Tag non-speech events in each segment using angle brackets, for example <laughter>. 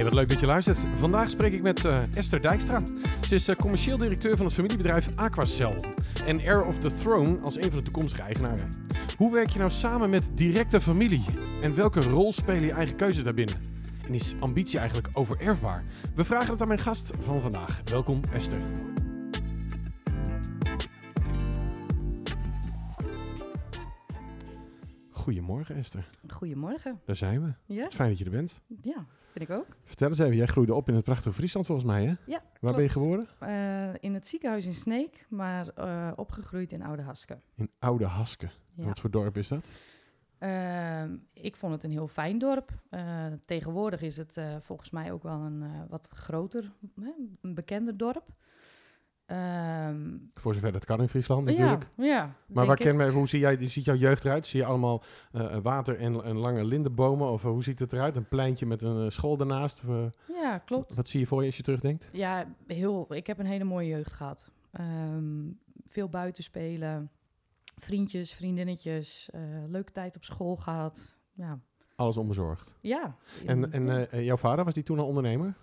Hey, wat leuk dat je luistert. Vandaag spreek ik met eh, Esther Dijkstra. Ze is eh, commercieel directeur van het familiebedrijf Aquacel. En Heir of the Throne als een van de toekomstige eigenaren. Hoe werk je nou samen met directe familie? En welke rol spelen je eigen keuzes daarbinnen? En is ambitie eigenlijk overerfbaar? We vragen het aan mijn gast van vandaag. Welkom Esther. Goedemorgen Esther. Goedemorgen. Daar zijn we. Ja, Het is fijn dat je er bent. ja, vind ik ook. Vertel eens even, jij groeide op in het prachtige Friesland volgens mij hè? Ja, Waar ben je geboren? Eh, in het ziekenhuis in Sneek, maar eh, opgegroeid in Oude Haske. In Oude Haske. Ja. Wat voor dorp is dat? Ehm, ik vond het een heel fijn dorp. Eh, tegenwoordig is het eh, volgens mij ook wel een eh, wat groter, hè, een bekender dorp. Ehm, Voor zover dat kan in Friesland natuurlijk. ja, ja. maar waar ken je, hoe zie jij, ziet jouw jeugd eruit? Zie je allemaal eh, water en, en lange lindenbomen? Of eh, hoe ziet het eruit? Een pleintje met een eh, school daarnaast? Of, eh, Ja, klopt. wat zie je voor je als je terugdenkt? Ja, heel, ik heb een hele mooie jeugd gehad. Ehm, veel buiten spelen, vriendjes, vriendinnetjes, leuke tijd op school gehad. Ja, Alles onbezorgd. ja. En, en jouw vader, was die toen al ondernemer?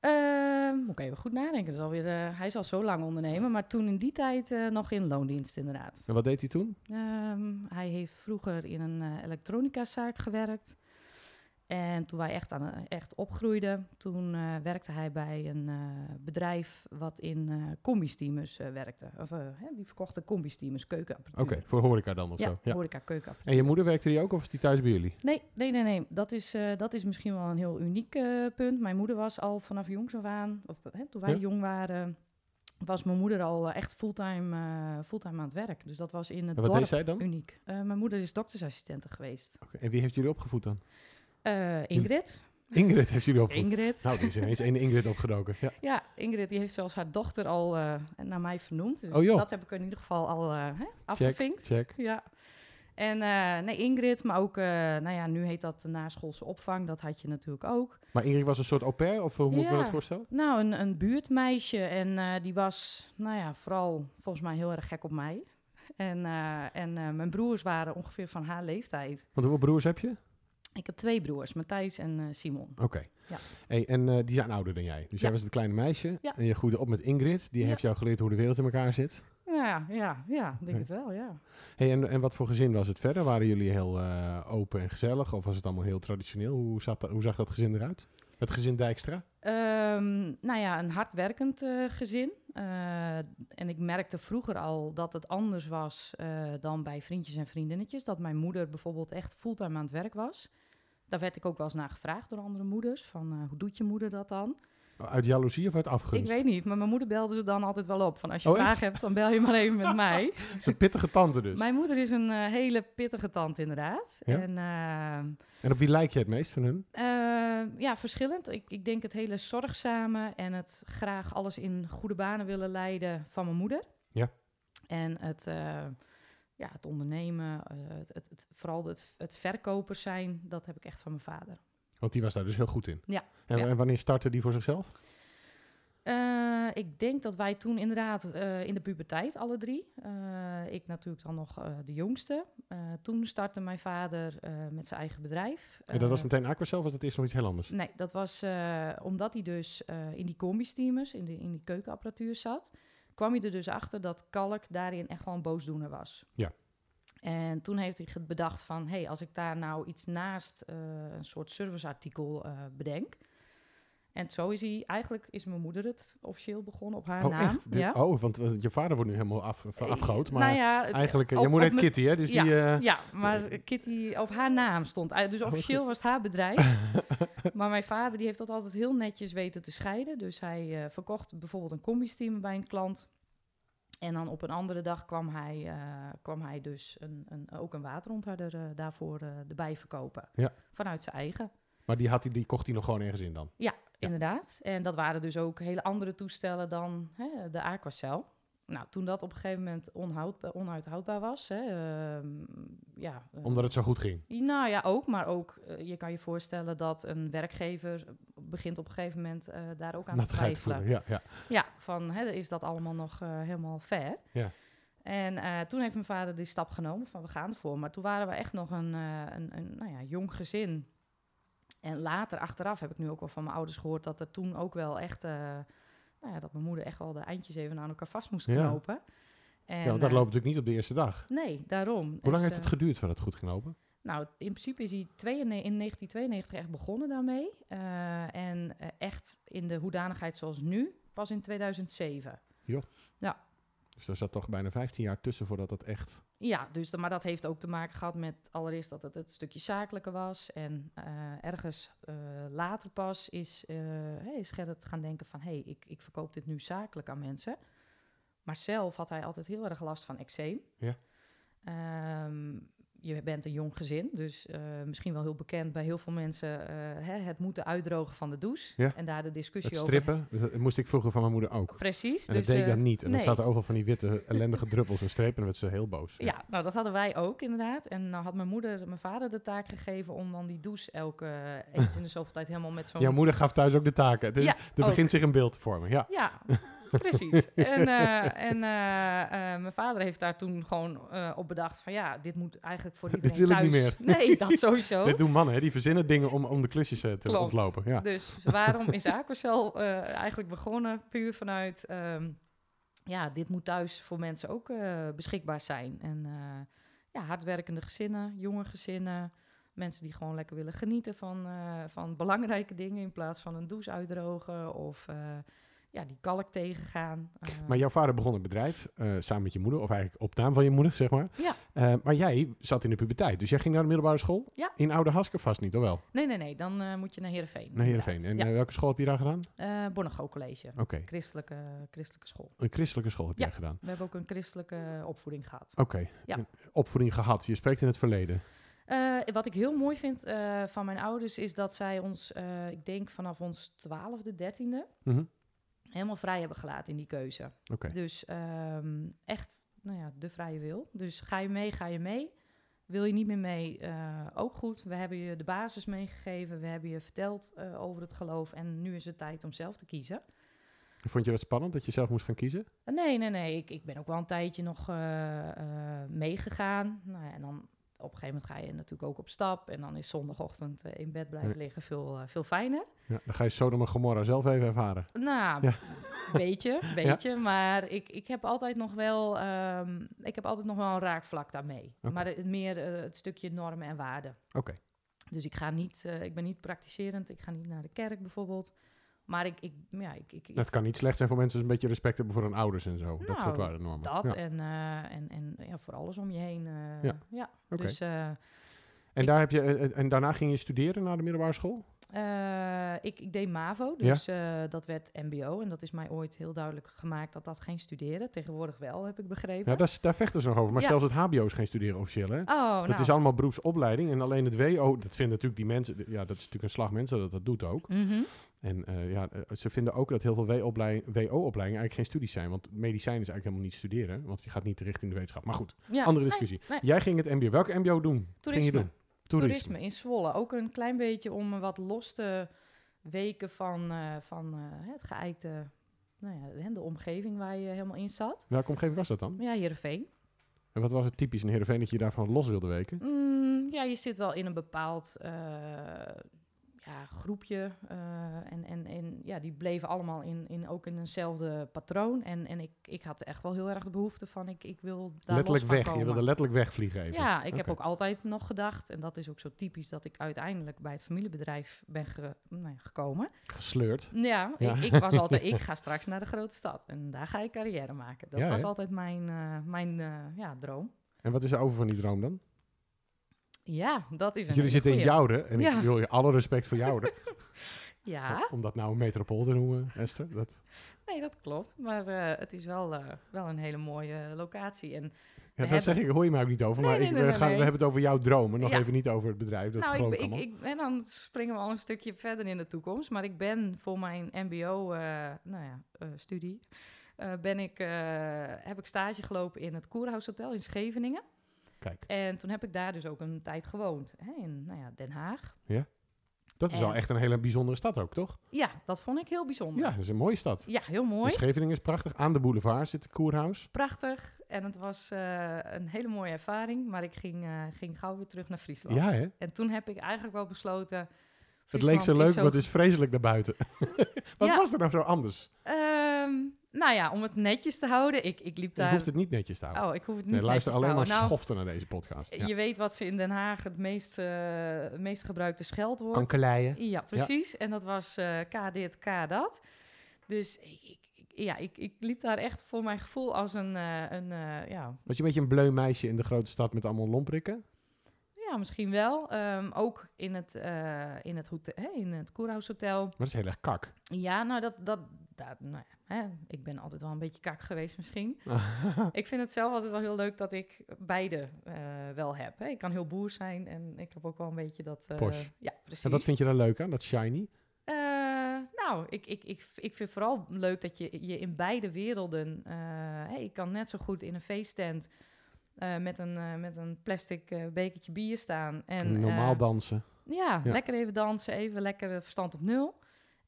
Ehm, ik even goed nadenken. Dat is alweer, eh, hij is al zo lang ondernemen, maar toen in die tijd eh, nog in loondienst inderdaad. En wat deed hij toen? Ehm, hij heeft vroeger in een eh elektronicazaak gewerkt. En toen wij echt, aan, eh, echt opgroeiden, toen eh, werkte hij bij een eh, bedrijf wat in combi-steamers eh, werkte. Of, hè, die verkochten combi-steamers, Oké, keukenapparatuur. voor horeca dan of ja, zo? Ja. horeca, keukenapparatuur. En je moeder werkte die ook of is die thuis bij jullie? Nee, nee, nee, nee. Dat is, dat is misschien wel een heel uniek punt. Mijn moeder was al vanaf jongs af aan, of hè, toen wij Ja. jong waren, was mijn moeder al echt fulltime, fulltime aan het werk. Dus dat was in het En wat dorp deed zij dan? uniek. Mijn moeder is doktersassistente geweest. Oké, En wie heeft jullie opgevoed dan? Eh, Ingrid. Ingrid heeft jullie opgevoed. Ingrid. Nou, die is ineens een Ingrid opgedoken. Ja. Ja, Ingrid die heeft zelfs haar dochter al eh, naar mij vernoemd. Dus Oh, dat heb ik in ieder geval al eh hè, Check, afgevinkt. check. Ja. En nee, Ingrid, maar ook, nou ja, nu heet dat de naschoolse opvang. Dat had je natuurlijk ook. Maar Ingrid was een soort au pair, of hoe moet ik me dat voorstellen? Nou, een, een buurtmeisje. En die was, nou ja, vooral volgens mij heel erg gek op mij. En, en mijn broers waren ongeveer van haar leeftijd. Want hoeveel broers heb je? Ik heb twee broers, Matthijs en eh, Simon. Oké. Ja. Hey, en eh, die zijn ouder dan jij. Dus jij was het kleine meisje. Ja. En je groeide op met Ingrid. Die heeft jou geleerd hoe de wereld in elkaar zit. Ja, ja, ja, ik denk het wel, ja. Hey, en, en wat voor gezin was het verder? Waren jullie heel eh, open en gezellig? Of was het allemaal heel traditioneel? Hoe, zat hoe zag dat gezin eruit? Het gezin Dijkstra? Ehm, nou ja, een hardwerkend eh, gezin. Eh, en ik merkte vroeger al dat het anders was eh, dan bij vriendjes en vriendinnetjes. Dat mijn moeder bijvoorbeeld echt fulltime aan het werk was. Daar werd ik ook wel eens naar gevraagd door andere moeders. Van, hoe doet je moeder dat dan? Uit jaloezie of uit afgunst? Ik weet niet, maar mijn moeder belde ze dan altijd wel op. Van als je Oh, echt? vragen hebt, dan bel je maar even met <laughs> mij. Is een pittige tante dus. Mijn moeder is een eh, hele pittige tante inderdaad. Ja? En ehm, En op wie lijk je het meest van hun? Eh, ja, verschillend. Ik, ik denk het hele zorgzame en het graag alles in goede banen willen leiden van mijn moeder. Ja. En het, eh, ja, het ondernemen, eh, het, het, het- vooral het, het verkopers zijn, dat heb ik echt van mijn vader. Want die was daar dus heel goed in. Ja, En, ja. en wanneer startte die voor zichzelf? Eh, ik denk dat wij toen inderdaad eh, in de puberteit, alle drie, eh, ik natuurlijk dan nog de jongste. Toen startte mijn vader met zijn eigen bedrijf. en dat was meteen Aquacel was dat eerst nog iets heel anders? Nee, dat was omdat hij dus in die combi-steamers, in, de, in die keukenapparatuur zat, kwam hij er dus achter dat kalk daarin echt gewoon boosdoener was. Ja. En toen heeft hij bedacht van, hé, hey, als ik daar nou iets naast eh, een soort serviceartikel eh, bedenk. En zo is hij, eigenlijk is mijn moeder het officieel begonnen op haar oh, naam. echt? Ja. Oh, want eh, je vader wordt nu helemaal af, afgoot. Maar nou ja, het- eigenlijk, eh, op- je moeder heet Kitty, hè? Dus ja, die... eh, ja, maar Kitty op haar naam stond. Dus Oh, officieel was het haar bedrijf. <laughs> maar mijn vader die heeft dat altijd heel netjes weten te scheiden. Dus hij eh, verkocht bijvoorbeeld een combi-steamer bij een klant. En dan op een andere dag kwam hij, eh, kwam hij dus een, een, ook een waterontharder eh, daarvoor eh, erbij verkopen. Ja. Vanuit zijn eigen. Maar die, had hij, die kocht hij nog gewoon ergens in dan? Ja. Inderdaad. En dat waren dus ook hele andere toestellen dan hè, de Aquacel. Nou, toen dat op een gegeven moment onhoud, onuithoudbaar was, hè, ehm, ja, eh, Omdat het zo goed ging. nou ja, ook. Maar ook, eh, je kan je voorstellen dat een werkgever begint op een gegeven moment eh, daar ook aan te twijfelen. ja. ja. Ja, van hè, is dat allemaal nog helemaal fair? Ja. En toen heeft mijn vader die stap genomen van we gaan ervoor. Maar toen waren we echt nog een, een, een nou ja, jong gezin. En later, achteraf, heb ik nu ook wel van mijn ouders gehoord dat er toen ook wel echt, nou ja, dat mijn moeder echt wel de eindjes even aan elkaar vast moest Ja. knopen. En, ja, want dat eh, loopt natuurlijk niet op de eerste dag. Nee, daarom. Hoe lang Dus, heeft het eh, geduurd voordat het goed ging lopen? nou, in principe is hij in 1992 echt begonnen daarmee. Eh, en echt in de hoedanigheid zoals nu, pas in 2007. Dus daar zat toch bijna 15 jaar tussen voordat het echt... Ja, dus, maar dat heeft ook te maken gehad met allereerst dat het het stukje zakelijker was. En eh, ergens eh, later pas is, eh hey, is Gerrit gaan denken van... hé, hey, ik, ik verkoop dit nu zakelijk aan mensen. Maar zelf had hij altijd heel erg last van eczeem. Ja. Ehm, je bent een jong gezin, dus eh, misschien wel heel bekend bij heel veel mensen... eh, hè, het moeten uitdrogen van de douche. Ja. En daar de discussie Het over... strippen, dat moest ik vroeger van mijn moeder ook. Precies. En dus, dat deed ik eh, dan niet. En dan nee. zaten overal van die witte ellendige druppels en strepen en dan werd ze heel boos. Ja, nou dat hadden wij ook inderdaad. En nou had mijn moeder, mijn vader de taak gegeven om dan die douche elke eens in de zoveel tijd helemaal met zo'n... Jouw moeder gaf thuis ook de taken. Dus Ja, er begint zich een beeld te vormen. Ja, Ja, <laughs> precies. En, eh, en eh, eh, mijn vader heeft daar toen gewoon op bedacht van ja, dit moet eigenlijk voor <laughs> Dit iedereen ik thuis. niet Nee, dat sowieso. <laughs> dit doen mannen, hè? die verzinnen dingen om, om de klusjes te Klopt. ontlopen. Ja. Dus waarom is Aquacel eigenlijk begonnen? Puur vanuit, ehm, ja, dit moet thuis voor mensen ook beschikbaar zijn. En ja, hardwerkende gezinnen, jonge gezinnen, mensen die gewoon lekker willen genieten van, van belangrijke dingen in plaats van een douche uitdrogen of ja, die kalk tegengaan. Eh, Maar jouw vader begon het bedrijf eh, samen met je moeder, of eigenlijk op naam van je moeder, zeg maar. Ja. Eh, maar jij zat in de puberteit, dus jij ging naar de middelbare school? Ja. In Oude Hasker vast niet, of wel? Nee, nee, nee, dan moet je naar Heerenveen. Naar Heerenveen. En welke school heb je daar gedaan? ja. Eh, Bonnego College, Oké, christelijke, christelijke school. een christelijke school heb Ja. jij gedaan. We hebben ook een christelijke opvoeding gehad. Oké, Ja. Een opvoeding gehad. Je spreekt in het verleden. Wat ik heel mooi vind van mijn ouders is dat zij ons, ik denk vanaf ons twaalfde, dertiende, Mhm. Helemaal vrij hebben gelaten in die keuze. Dus ehm, echt, nou ja, de vrije wil. Dus ga je mee, ga je mee. Wil je niet meer mee, eh, ook goed. We hebben je de basis meegegeven. We hebben je verteld eh, over het geloof. En nu is het tijd om zelf te kiezen. Vond je dat spannend dat je zelf moest gaan kiezen? Nee, nee, nee. Ik, ik ben ook wel een tijdje nog eh, meegegaan. Nou ja, en dan op een gegeven moment ga je natuurlijk ook op stap. En dan is zondagochtend eh, in bed blijven liggen veel, eh, veel fijner. Ja, dan ga je Sodom en Gomorra zelf even ervaren. Nou, Ja. beetje, <laughs> beetje. Maar ik, ik heb altijd nog wel, ehm, ik heb altijd nog wel een raakvlak daarmee. Maar het, meer eh, het stukje normen en waarden. Oké. Dus ik ga niet, ik ben niet praktiserend. Ik ga niet naar de kerk bijvoorbeeld. Maar ik, ik ja, ik, ik, Het kan niet slecht zijn voor mensen een beetje respect hebben voor hun ouders en zo. dat Nou, soort waardenormen. dat Ja. en, eh, en, en ja, voor alles om je heen. eh, Ja. ja. Dus eh, En, daar heb je, en daarna ging je studeren naar de middelbare school? Eh, ik, ik deed MAVO, Ja. dus eh, dat werd MBO. En dat is mij ooit heel duidelijk gemaakt dat dat geen studeren. Tegenwoordig wel, heb ik begrepen. Ja, is, daar vechten ze nog over. Maar Ja. zelfs het HBO is geen studeren officieel, hè? Oh, nou, Dat is allemaal beroepsopleiding. En alleen het WO, dat vinden natuurlijk die mensen... Ja, dat is natuurlijk een slag mensen dat dat doet ook. mhm. En eh, ja, ze vinden ook dat heel veel WO-opleiding- WO-opleidingen eigenlijk geen studies zijn. Want medicijn is eigenlijk helemaal niet studeren. Want je gaat niet richting de wetenschap. Maar goed, ja, andere discussie. nee. Jij ging het mbo. Welke mbo doen? Ging je doen? Toerisme. in Zwolle. Ook een klein beetje om wat los te weken van, eh, van eh, het geëikte, nou ja, de omgeving waar je helemaal in zat. Welke omgeving was dat dan? Ja, Heerenveen. En wat was het typisch in Heerenveen dat je daarvan los wilde weken? Mm, ja, je zit wel in een bepaald eh, ja, groepje. eh, en, en, en ja, die bleven allemaal in, in, ook in eenzelfde patroon. En, en ik, ik had echt wel heel erg de behoefte van, ik, ik wil daar letterlijk los van weg. Je komen. wilde letterlijk wegvliegen even. Ja, ik heb ook altijd nog gedacht, en dat is ook zo typisch, dat ik uiteindelijk bij het familiebedrijf ben ge- nou gekomen. Gesleurd. Ja, Ja. Ik, ik was <laughs> altijd, ik ga straks naar de grote stad en daar ga ik carrière maken. Dat Ja, was altijd mijn, eh, mijn eh, ja, droom. En wat is er over van die droom dan? Ja, dat is een Jullie zitten in. Jouden. En Ja. ik wil je alle respect voor Jouden. <laughs> Ja, Om dat nou een metropool te noemen, Esther. Dat, nee, dat klopt. Maar eh, het is wel, eh, wel een hele mooie locatie. En ja, dat zeg ik, hoor je mij ook niet over. Nee, Maar nee, ik, nee, we, gaan, we hebben het over jouw dromen. Nog Ja. even niet over het bedrijf. Dat nou, ik, ik, en dan springen we al een stukje verder in de toekomst. Maar ik ben voor mijn mbo, eh, nou ja, eh, studie, eh, ben ik, eh, heb ik stage gelopen in het Koerhuis Hotel in Scheveningen. Kijk, En toen heb ik daar dus ook een tijd gewoond, hè, in nou ja, Den Haag. dat is wel echt een hele bijzondere stad ook, toch? Ja, dat vond ik heel bijzonder. Ja, dat is een mooie stad. Ja, heel mooi. Scheveningen is prachtig. Aan de boulevard zit het Koerhuis. Prachtig. En het was eh, een hele mooie ervaring. Maar ik ging, eh, ging gauw weer terug naar Friesland. Ja, hè? En toen heb ik eigenlijk wel besloten Het leek zo leuk, maar het is vreselijk naar buiten. <laughs> Wat Ja. was er nou zo anders? Ehm, nou ja, om het netjes te houden. Ik, ik liep Je daar... hoeft het niet netjes te houden. Oh, ik hoef het niet nee, luister netjes te alleen maar. Nou, schoften naar deze podcast. Ja. Je weet wat ze in Den Haag het meest, eh, het meest gebruikte scheldwoord. Kankeleien. Ja, precies. En dat was eh, K dit, K dat. Dus ik, ik, ja, ik, ik liep daar echt voor mijn gevoel als een, eh, een eh, ja, Was je een beetje een bleu meisje in de grote stad met allemaal lomprikken? ja, misschien wel. Ehm, ook in het, eh in het, hotel, hè, in het Koerhuis Hotel. Maar dat is heel erg kak. Ja, nou, dat, dat, dat nou ja, hè, ik ben altijd wel een beetje kak geweest misschien. <laughs> ik vind het zelf altijd wel heel leuk dat ik beide eh, wel heb. Hè. Ik kan heel boer zijn en ik heb ook wel een beetje dat... Posh. Ja, precies. en wat vind je daar leuk aan, dat shiny? Eh, nou, ik, ik, ik, ik vind vooral leuk dat je je in beide werelden... hey, ik kan net zo goed in een feesttent met, een, met een plastic bekertje bier staan. En, Normaal dansen. Ja, Ja. lekker even dansen, even lekker verstand op nul.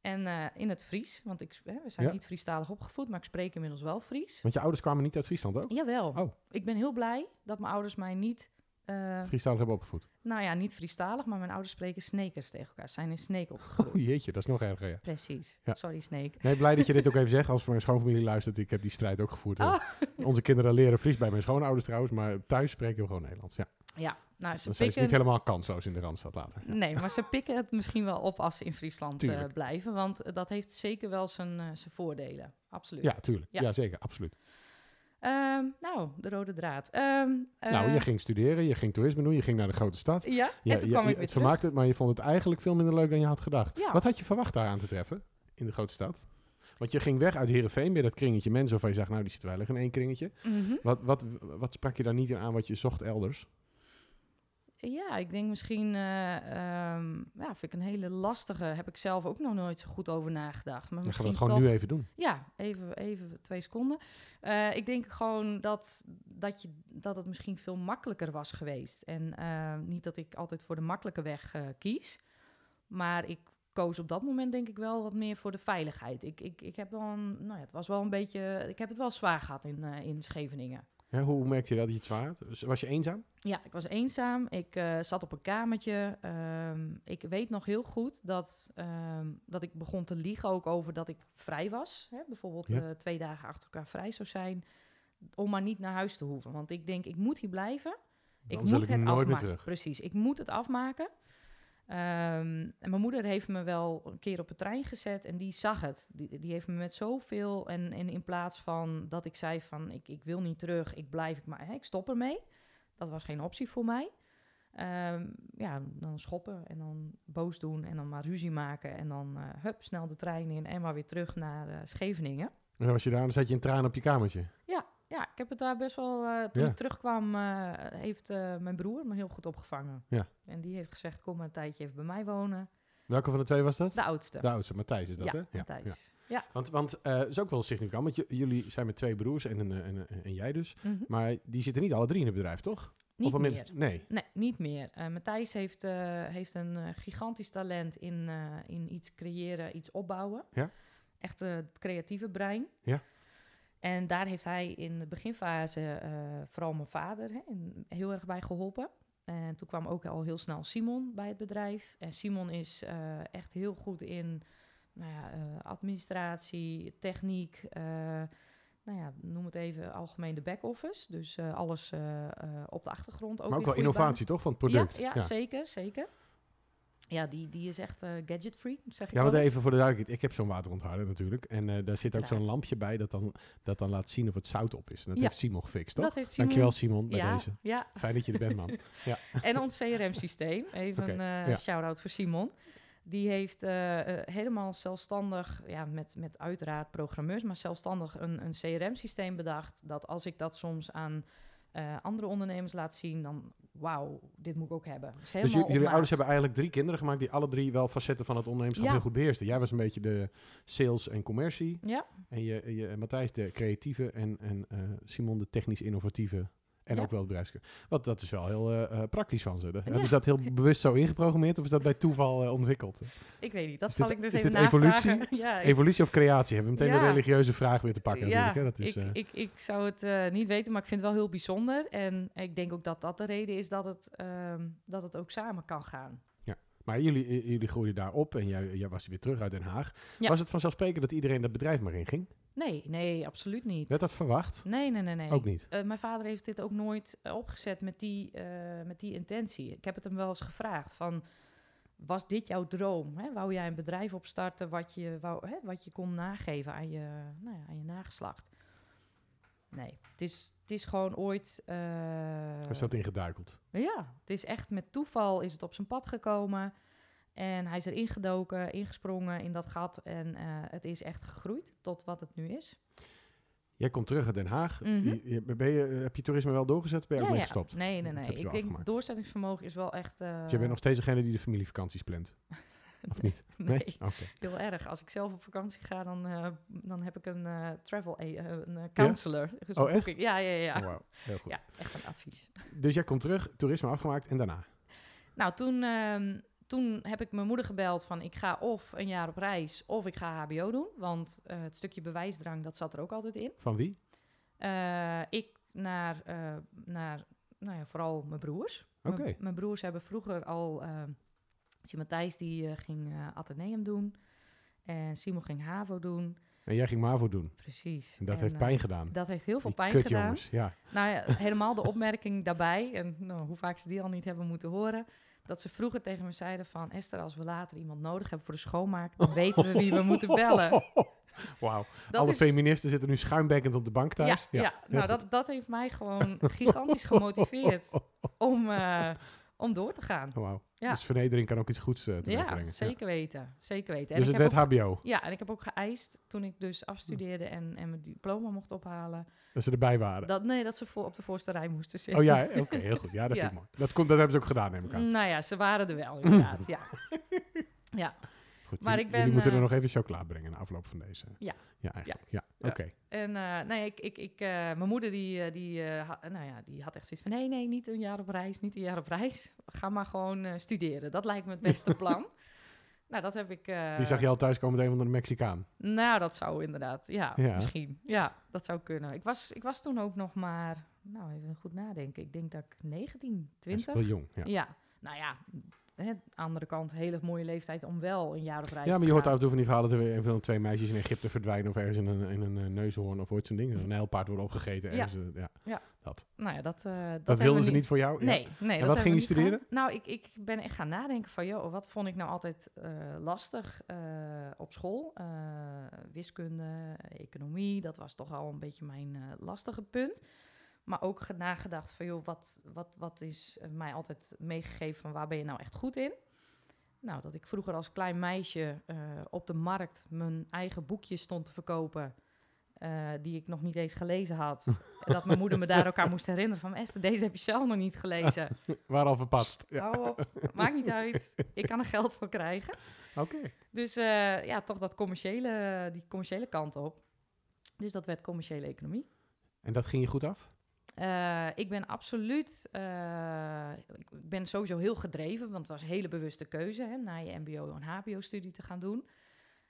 En eh, in het Fries, want ik, hè, we zijn Ja. niet Friestalig opgevoed, maar ik spreek inmiddels wel Fries. Want je ouders kwamen niet uit Friesland ook? Jawel. Oh. Ik ben heel blij dat mijn ouders mij niet... eh, Friestalig hebben opgevoed. nou ja, niet Friestalig, maar mijn ouders spreken Snekers tegen elkaar. Ze zijn in Sneek opgegroeid. Oh jeetje, dat is nog erger, ja. Precies. Ja. Sorry, Sneek. Nee, blij dat je dit ook <laughs> even zegt. Als mijn schoonfamilie luistert, ik heb die strijd ook gevoerd. Oh. Onze kinderen leren Fries bij mijn schoonouders trouwens, maar thuis spreken we gewoon Nederlands. Ja. Ja, nou, ze pikken... niet helemaal kansloos in de Randstad later. Ja. <laughs> Nee, maar ze pikken het misschien wel op als ze in Friesland eh, blijven. Want eh, dat heeft zeker wel zijn, eh, zijn voordelen. Absoluut. Ja, tuurlijk. Ja. Ja, zeker, absoluut. Ehm, nou, de rode draad. Ehm, nou, je ging studeren, je ging toerisme doen, je ging naar de grote stad. Ja, Ja, en toen ja, kwam je- ik weer het terug. vermaakte het, maar je vond het eigenlijk veel minder leuk dan je had gedacht. Ja. Wat had je verwacht daar aan te treffen in de grote stad? Want je ging weg uit Heerenveen, weer dat kringetje mensen waarvan je zegt, nou die zitten wel in één kringetje. Mhm. Wat, wat, wat sprak je daar niet in aan wat je zocht elders? Ja, ik denk misschien, ehm, ja, vind ik een hele lastige. Heb ik zelf ook nog nooit zo goed over nagedacht. Maar Dan gaan we het gewoon toch, nu even doen. Ja, even, even twee seconden. Eh, ik denk gewoon dat, dat, je, dat het misschien veel makkelijker was geweest. En eh, niet dat ik altijd voor de makkelijke weg kies. Maar ik koos op dat moment denk ik wel wat meer voor de veiligheid. Ik, ik, ik heb wel een, nou ja, het was wel een beetje, ik heb het wel zwaar gehad in, in Scheveningen. Hoe merkte je dat je het zwaar? Was je eenzaam? Ja, ik was eenzaam. Ik eh, zat op een kamertje. Ehm, ik weet nog heel goed dat, ehm, dat ik begon te liegen ook over dat ik vrij was. Hè? Bijvoorbeeld Ja. eh, twee dagen achter elkaar vrij zou zijn. Om maar niet naar huis te hoeven. Want ik denk, ik moet hier blijven. Dan ik moet ik het nooit meer afmaken. terug. Precies, ik moet het afmaken. Ehm, en mijn moeder heeft me wel een keer op een trein gezet en die zag het. Die, die heeft me met zoveel en, en in plaats van dat ik zei van ik, ik wil niet terug, ik blijf, ik, maar, hè, ik stop ermee. Dat was geen optie voor mij. Ehm, ja, dan schoppen en dan boos doen en dan maar ruzie maken en dan uh, hup, snel de trein in en maar weer terug naar uh, Scheveningen. En was je daar dan zat je in tranen op je kamertje. Ja, ja, ik heb het daar best wel. Uh, toen Ja. ik terugkwam, uh, heeft uh, mijn broer me heel goed opgevangen. Ja. En die heeft gezegd: kom maar een tijdje even bij mij wonen. Welke van de twee was dat? De oudste. De oudste, Matthijs is dat, ja, hè? Matthijs. ja. Ja. Want, want uh, is ook wel significant, want jullie zijn met twee broers en, een, en, en, en jij dus. Mm -hmm. Maar die zitten niet alle drie in het bedrijf, toch? Niet of meer. Nee. Nee, niet meer. Uh, Matthijs heeft, uh, heeft een uh, gigantisch talent in, in iets creëren, iets opbouwen. Ja. Echt het creatieve brein. Ja. En daar heeft hij in de beginfase uh, vooral mijn vader hè, heel erg bij geholpen. En toen kwam ook al heel snel Simon bij het bedrijf. En Simon is uh, echt heel goed in nou ja, uh, administratie, techniek. Nou ja, noem het even algemeen de back-office. Dus alles op de achtergrond. Ook maar ook wel innovatie, toch, van het product? Ja, ja, ja, zeker, zeker. Ja, die, die is echt gadget free, zeg ik Ja, wel even voor de duidelijkheid. Ik heb zo'n waterontharder natuurlijk. En uh, daar zit ook zo'n lampje bij dat dan, dat dan laat zien of het zout op is. En dat Ja. heeft Simon gefixt, toch? Dat heeft Simon. Dankjewel Simon, bij ja, deze. Ja. Fijn dat je er bent, man. <laughs> ja. En ons CRM-systeem, even een uh, ja. shout-out voor Simon. Die heeft uh, uh, helemaal zelfstandig, ja, met, met uiteraard programmeurs, maar zelfstandig een, een CRM-systeem bedacht. Dat als ik dat soms aan uh, andere ondernemers laat zien, dan wauw, dit moet ik ook hebben. Dus, dus jullie ouders hebben eigenlijk drie kinderen gemaakt die alle drie wel facetten van het ondernemerschap Ja. heel goed beheersten. Jij was een beetje de sales en commercie. Ja. En je, je, Matthijs de creatieve en, en uh, Simon de technisch innovatieve. En Ja. ook wel het bedrijfskunde. Want dat is wel heel uh, praktisch van ze. Ja. Hebben ze dat heel bewust zo ingeprogrammeerd of is dat bij toeval uh, ontwikkeld? Ik weet niet, dat Is zal dit- ik dus is even dit navragen. evolutie? <laughs> ja, ik- Evolutie of creatie? Hebben we meteen de religieuze vraag weer te pakken ja, natuurlijk. Hè? Dat is, ik, eh, ik, ik zou het eh, niet weten, maar ik vind het wel heel bijzonder. En ik denk ook dat dat de reden is dat het, ehm, dat het ook samen kan gaan. Maar jullie, jullie groeiden daar op en jij, jij was weer terug uit Den Haag. Ja. Was het vanzelfsprekend dat iedereen dat bedrijf maar inging? Nee, nee, absoluut niet. Werd dat verwacht? Nee, nee, nee, nee. Ook niet. Eh, mijn vader heeft dit ook nooit eh, opgezet met die, eh, met die intentie. Ik heb het hem wel eens gevraagd van, was dit jouw droom? Hè? Wou jij een bedrijf opstarten wat je, wou, hè, wat je kon nageven aan je, nou ja, aan je nageslacht? Nee, het is, het is gewoon ooit... eh, Hij is dat ingeduikeld. ja, het is echt met toeval is het op zijn pad gekomen. En hij is erin gedoken, ingesprongen in dat gat. En eh, het is echt gegroeid tot wat het nu is. Jij komt terug uit Den Haag. Mhm. Je- ben je, eh, heb je toerisme wel doorgezet? Ben je ook mee gestopt? Nee, nee, nee. Ik denk afgemaakt. doorzettingsvermogen is wel echt... eh, Dus je bent nog steeds degene die de familievakanties plant? <laughs> Of niet? <laughs> nee, Oké. heel erg. Als ik zelf op vakantie ga, dan, eh, dan heb ik een eh, travel a- eh, een counselor. Dus Oh, echt? Ja, ja, ja. Oh, wauw. Heel goed. Ja, echt een advies. Dus jij komt terug, toerisme afgemaakt en daarna? Nou, toen, ehm, toen heb ik mijn moeder gebeld van ik ga of een jaar op reis of ik ga HBO doen. Want het stukje bewijsdrang, dat zat er ook altijd in. Van wie? Ik naar, naar nou ja, vooral mijn broers. Oké. Mijn broers hebben vroeger al... Simon Thijs die eh, ging eh Atheneum doen. En Simon ging HAVO doen. En jij ging MAVO doen. Precies. En dat En, heeft eh, pijn gedaan. Dat heeft heel veel Die pijn gedaan. ja. Nou ja, <laughs> helemaal de opmerking daarbij, en nou, hoe vaak ze die al niet hebben moeten horen, dat ze vroeger tegen me zeiden van, Esther, als we later iemand nodig hebben voor de schoonmaak, dan weten we wie we moeten <laughs> bellen. Wauw. Alle is- feministen zitten nu schuimbekkend op de bank Ja, thuis. ja, heel nou dat, dat heeft mij gewoon gigantisch gemotiveerd <laughs> om, om door te gaan. Wauw. Ja. Dus vernedering kan ook iets goeds uh, Ja, zeker weten. Zeker weten. Dus en het ik werd heb ook, HBO, ja, en ik heb ook geëist toen ik dus afstudeerde en, en mijn diploma mocht ophalen. dat ze erbij waren. Dat, nee, dat ze voor, op de voorste rij moesten zitten. Oh ja, oké, heel goed. Ja, dat vind <laughs> ik mooi. Dat, kon, dat hebben ze ook gedaan, neem ik aan. Nou ja, ze waren er wel, inderdaad. ja. <laughs> ja. Goed, maar ik ben, jullie moeten er eh, nog even chocola brengen na afloop van deze. Ja. Ja, eigenlijk. Ja, Ja. oké. En eh, nee, ik, ik, ik, eh, mijn moeder die, die, ha- nou ja, die had echt zoiets van... nee, nee, niet een jaar op reis, niet een jaar op reis. <laughs> Ga maar gewoon studeren. Dat lijkt me het beste <laughs> plan. nou, dat heb ik... Die zag je al thuiskomen met een van de Mexicaan. Nou, dat zou inderdaad, ja, Ja. misschien. Ja, dat zou kunnen. Ik was, ik was toen ook nog maar... Nou, even goed nadenken. Ik denk dat ik 19, Dat 20... is wel jong. Ja. Ja, nou ja, hè, andere kant, hele mooie leeftijd om wel een jaar op reis Ja, maar te je hoort af en toe van die verhalen dat er een van twee meisjes in Egypte verdwijnen of ergens in een, in een eh, neushoorn of ooit zo'n ding. Een nijlpaard wordt opgegeten. Ja. Ergens, eh, ja. Nou ja, dat, eh, dat, Dat, wilden ze niet voor jou? Ja. Nee, nee. dat wat ging je studeren? Nou, ik, ik ben echt gaan nadenken van, joh, wat vond ik nou altijd lastig op school? Wiskunde, economie, dat was toch al een beetje mijn lastige punt. Maar ook ge- nagedacht van, joh, wat, wat, wat is eh, mij altijd meegegeven van waar ben je nou echt goed in? Nou, dat ik vroeger als klein meisje eh, op de markt mijn eigen boekjes stond te verkopen. eh, die ik nog niet eens gelezen had. en <laughs> dat mijn moeder me daar ook aan moest herinneren van... Esther, deze heb je zelf nog niet gelezen. <laughs> Waar al verpast. Ja. Hou op, maakt niet uit. Ik kan er geld voor krijgen. Oké. Dus ja, toch dat commerciële, die commerciële kant op. Dus dat werd commerciële economie. En dat ging je goed af? Eh, ik ben absoluut, eh, ik ben sowieso heel gedreven, want het was een hele bewuste keuze hè, na je MBO en HBO-studie te gaan doen.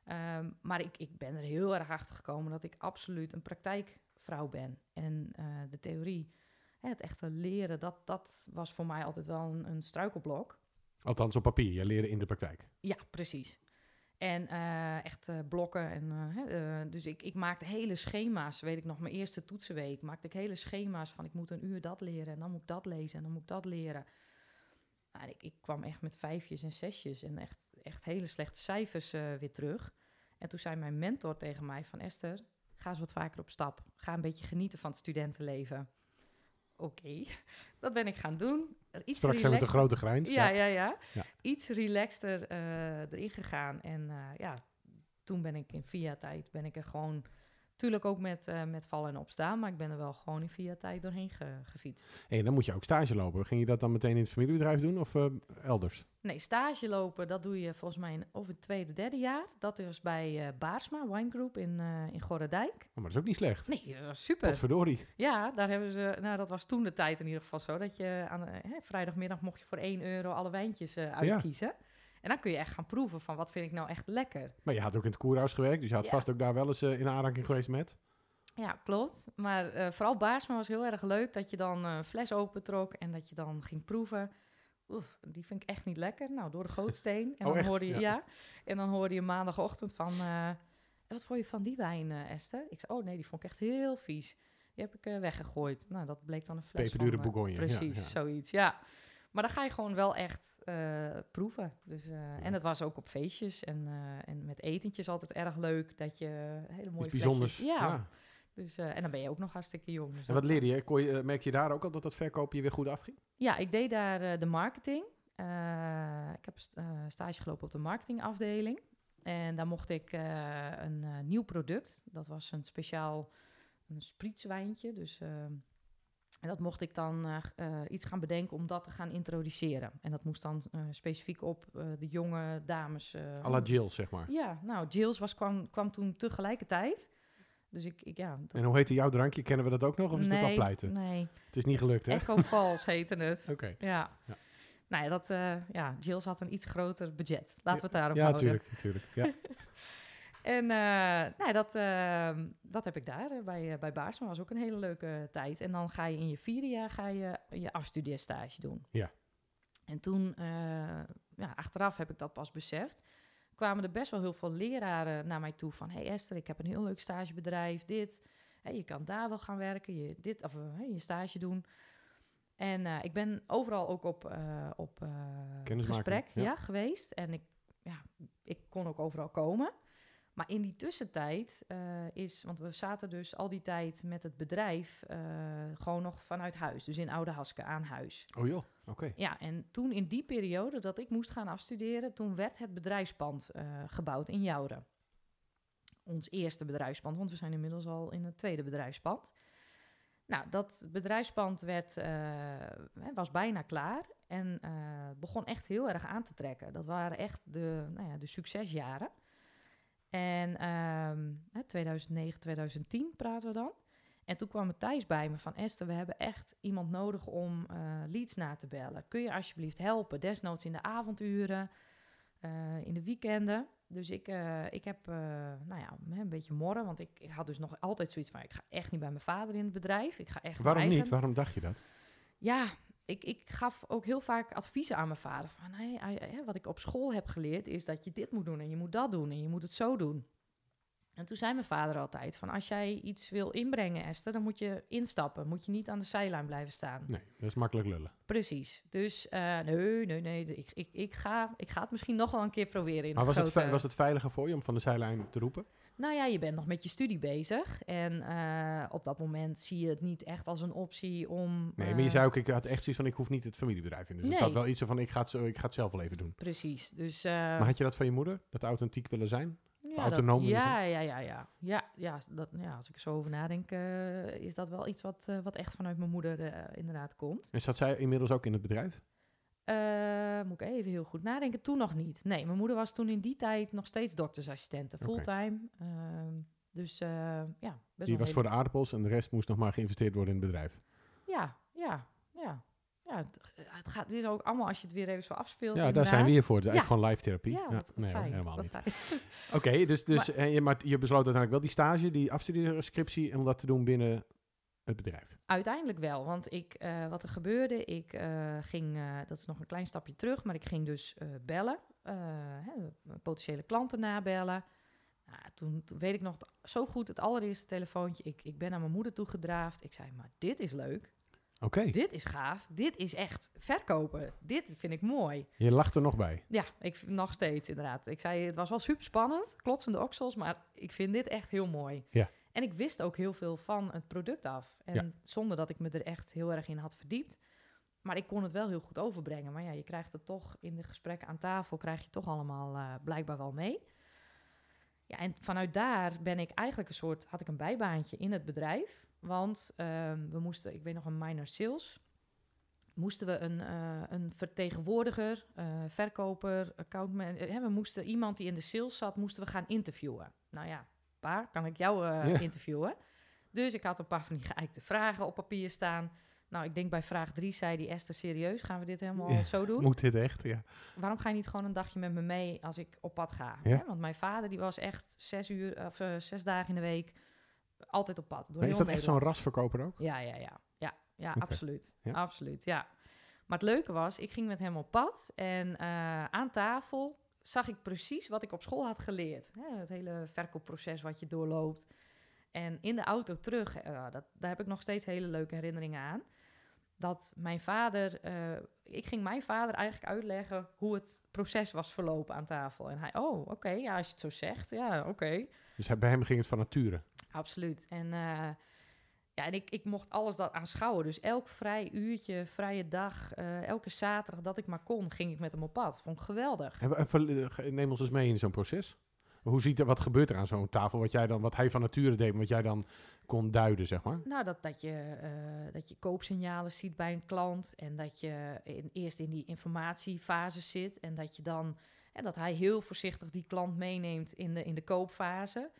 Ehm, maar ik, ik ben er heel erg achter gekomen dat ik absoluut een praktijkvrouw ben. En eh, de theorie, hè, het echte leren, dat, dat was voor mij altijd wel een, een struikelblok. Althans op papier. Je leerde in de praktijk. Ja, precies. En eh, echt eh, blokken. En, eh, dus ik, ik maakte hele schema's. Weet ik nog, mijn eerste toetsenweek maakte ik hele schema's van ik moet een uur dat leren en dan moet ik dat lezen en dan moet ik dat leren. Nou, ik, ik kwam echt met vijfjes en zesjes en echt, echt hele slechte cijfers weer terug. En toen zei mijn mentor tegen mij van Esther, ga eens wat vaker op stap. Ga een beetje genieten van het studentenleven. Oké, <laughs> dat ben ik gaan doen. Iets Sprak zij met een grote grijns. ja, ja, ja. Ja. Iets relaxter eh, erin gegaan. En eh, ja, toen ben ik in via-tijd, ben ik er gewoon... Tuurlijk ook met, eh, met vallen en opstaan, maar ik ben er wel gewoon in via-tijd doorheen ge- gefietst. Hey, dan moet je ook stage lopen. Ging je dat dan meteen in het familiebedrijf doen of eh, elders? Nee, stage lopen, dat doe je volgens mij in, of het tweede, derde jaar. Dat was bij eh, Baarsma Wine Group in, in Gorredijk. Oh, maar dat is ook niet slecht. Nee, dat was super. Potverdorie. Ja, daar hebben ze, nou dat was toen de tijd in ieder geval zo, dat je aan hè, vrijdagmiddag mocht je voor 1 euro alle wijntjes uitkiezen. En dan kun je echt gaan proeven van wat vind ik nou echt lekker. Maar je had ook in het koerhuis gewerkt, dus je had Ja. vast ook daar wel eens eh, in aanraking geweest met. Ja, klopt. Maar eh, vooral Baarsma was heel erg leuk dat je dan eh, een fles opentrok en dat je dan ging proeven. oef, die vind ik echt niet lekker. Nou, door de <laughs> gootsteen. En Oh, dan hoorde je, Ja. ja. En dan hoorde je maandagochtend van, eh, wat vond je van die wijn, eh, Esther? Ik zei, oh nee, die vond ik echt heel vies. Die heb ik eh, weggegooid. Nou, dat bleek dan een fles Peperdure van, eh, Bourgogne, ja, Precies, ja. zoiets, ja. Maar dan ga je gewoon wel echt eh, proeven. Dus, eh, En het was ook op feestjes en, eh, en met etentjes altijd erg leuk. Dat je hele mooie Iets bijzonders. Ja. Ja, Dus, en dan ben je ook nog hartstikke jong. Dus En wat dat- leerde je? Kon je merk je daar ook al dat dat verkopen je weer goed afging? Ja, ik deed daar de marketing. Ik heb st- stage gelopen op de marketingafdeling. En daar mocht ik een nieuw product. Dat was een speciaal een sprietswijntje. Dus eh, en dat mocht ik dan eh, iets gaan bedenken om dat te gaan introduceren. En dat moest dan eh, specifiek op eh, de jonge dames. à la Jill, zeg maar. Ja, nou, Jills was, kwam, kwam toen tegelijkertijd. Dus ik, ik ja... dat- En hoe heette jouw drankje? Kennen we dat ook nog? Of is het al nee, pleiten? Nee, Het is niet gelukt, hè? Echo Falls heette het. <laughs> Oké. Ja. Ja. Nou ja, dat, ja, Jills had een iets groter budget. Laten we het daarop Ja, houden. natuurlijk. natuurlijk. Ja. <laughs> En eh, nou, dat, eh, dat heb ik daar eh, bij, eh, bij Baarsma. was ook een hele leuke tijd. En dan ga je in je vierde jaar ga je, je afstudeerstage doen. Ja. En toen, ja, achteraf heb ik dat pas beseft. Kwamen er best wel heel veel leraren naar mij toe van... hey Esther, ik heb een heel leuk stagebedrijf, dit. Hè, je kan daar wel gaan werken, je, dit, of, je stage doen. En ik ben overal ook op, op gesprek ja. ja. geweest. En ik, ja, ik kon ook overal komen. Maar in die tussentijd eh, is, want we zaten dus al die tijd met het bedrijf eh, gewoon nog vanuit huis. Dus in Oude Haske aan huis. Oh joh, oké. Ja, en toen in die periode dat ik moest gaan afstuderen, toen werd het bedrijfspand eh, gebouwd in Jouren. Ons eerste bedrijfspand, want we zijn inmiddels al in het tweede bedrijfspand. Nou, dat bedrijfspand werd, was bijna klaar en begon echt heel erg aan te trekken. Dat waren echt de, nou ja, de succesjaren. En hè, 2009, 2010 praten we dan. En toen kwam Matthijs bij me van... Esther, we hebben echt iemand nodig om eh, leads na te bellen. Kun je alsjeblieft helpen? Desnoods in de avonduren, eh, in de weekenden. Dus ik, eh, ik heb nou ja, een beetje morren. Want ik, ik had dus nog altijd zoiets van... ik ga echt niet bij mijn vader in het bedrijf. Ik ga echt Waarom niet? Waarom dacht je dat? ja, ik, ik gaf ook heel vaak adviezen aan mijn vader. Van, hey, wat ik op school heb geleerd is dat je dit moet doen en je moet dat doen en je moet het zo doen. En toen zei mijn vader altijd van als jij iets wil inbrengen Esther, dan moet je instappen. Moet je niet aan de zijlijn blijven staan. Nee, dat is makkelijk lullen. Precies. Dus eh, nee, nee, nee. Ik, ik, ik, ga, ik ga het misschien nog wel een keer proberen in Maar was het, grote... was het veiliger voor je om van de zijlijn te roepen? Nou ja, je bent nog met je studie bezig. En eh, op dat moment zie je het niet echt als een optie om... Nee, eh, maar je zei ook, ik had echt zoiets van, ik hoef niet het familiebedrijf in. Dus er Nee. zat wel iets van, ik ga, het ik ga het zelf wel even doen. Precies. Dus, Maar had je dat van je moeder? Dat authentiek willen zijn? Ja, autonoom dat, ja, ja, ja, ja, ja. Ja, dat, ja, als ik er zo over nadenk, eh, is dat wel iets wat, eh, wat echt vanuit mijn moeder eh, inderdaad komt. En zat zij inmiddels ook in het bedrijf? Moet ik even heel goed nadenken. Toen nog niet. Nee, mijn moeder was toen in die tijd nog steeds doktersassistente, Oké. fulltime. Ehm, dus ja, best Die was voor de aardappels en de rest moest nog maar geïnvesteerd worden in het bedrijf. Ja, ja, ja. Ja, het, het gaat, het is ook allemaal als je het weer even zo afspeelt. Ja, daar zijn we hier voor. Het is Ja. eigenlijk gewoon live therapie. Ja, wat, wat nee, fijn. helemaal niet. <laughs> Oké, dus, dus en je, maar je besloot uiteindelijk wel die stage, die afstudeerscriptie, om dat te doen binnen het bedrijf. Uiteindelijk wel, want ik, eh, wat er gebeurde, ik eh, ging, eh, dat is nog een klein stapje terug, maar ik ging dus eh, bellen, eh, hè, potentiële klanten nabellen. Nou, toen, toen weet ik nog zo goed het allereerste telefoontje, ik, ik ben naar mijn moeder toegedraafd. Ik zei, maar dit is leuk, Oké, dit is gaaf, dit is echt verkopen, dit vind ik mooi. je lacht er nog bij. Ja, ik nog steeds inderdaad. Ik zei, het was wel super spannend, klotsende oksels, maar ik vind dit echt heel mooi. Ja. En ik wist ook heel veel van het product af. En Ja. zonder dat ik me er echt heel erg in had verdiept. Maar ik kon het wel heel goed overbrengen. Maar ja, je krijgt het toch in de gesprekken aan tafel, krijg je toch allemaal eh, blijkbaar wel mee. Ja, en vanuit daar ben ik eigenlijk een soort, had ik een bijbaantje in het bedrijf. Want ehm, we moesten, ik weet nog, een minor sales. Moesten we een, eh, een vertegenwoordiger, eh, verkoper, accountman. eh, we moesten iemand die in de sales zat, moesten we gaan interviewen. Nou ja, pa, kan ik jou Ja. interviewen? Dus ik had een paar van die geëikte vragen op papier staan. Nou, ik denk bij vraag drie zei die Esther serieus, gaan we dit helemaal Ja, zo doen? Moet dit echt? Ja. waarom ga je niet gewoon een dagje met me mee als ik op pad ga? Ja. Hè? Want mijn vader die was echt zes, uur, of, zes dagen in de week altijd op pad. Door is dat echt zo'n rasverkoper ook? Ja, ja, ja. Ja, ja absoluut. Ja. Absoluut, ja. Maar het leuke was, ik ging met hem op pad en eh, aan tafel zag ik precies wat ik op school had geleerd. Hè, het hele verkoopproces wat je doorloopt. En in de auto terug, eh, dat, daar heb ik nog steeds hele leuke herinneringen aan. Dat mijn vader, eh, ik ging mijn vader eigenlijk uitleggen hoe het proces was verlopen aan tafel. En hij, oh, oké, ja, als je het zo zegt, ja, oké. Dus bij hem ging het van nature. Absoluut. En, eh, ja, en ik, ik mocht alles dat aanschouwen. Dus elk vrij uurtje, vrije dag, eh, elke zaterdag dat ik maar kon, ging ik met hem op pad. Vond ik geweldig. En, en eh, neem ons eens mee in zo'n proces. Hoe ziet er, wat gebeurt er aan zo'n tafel? Wat, jij dan, wat hij van nature deed, wat jij dan kon duiden, zeg maar? Nou, dat, dat, je, dat je koopsignalen ziet bij een klant. En dat je in, eerst in die informatiefase zit. En dat je dan en dat hij heel voorzichtig die klant meeneemt in de, in de koopfase.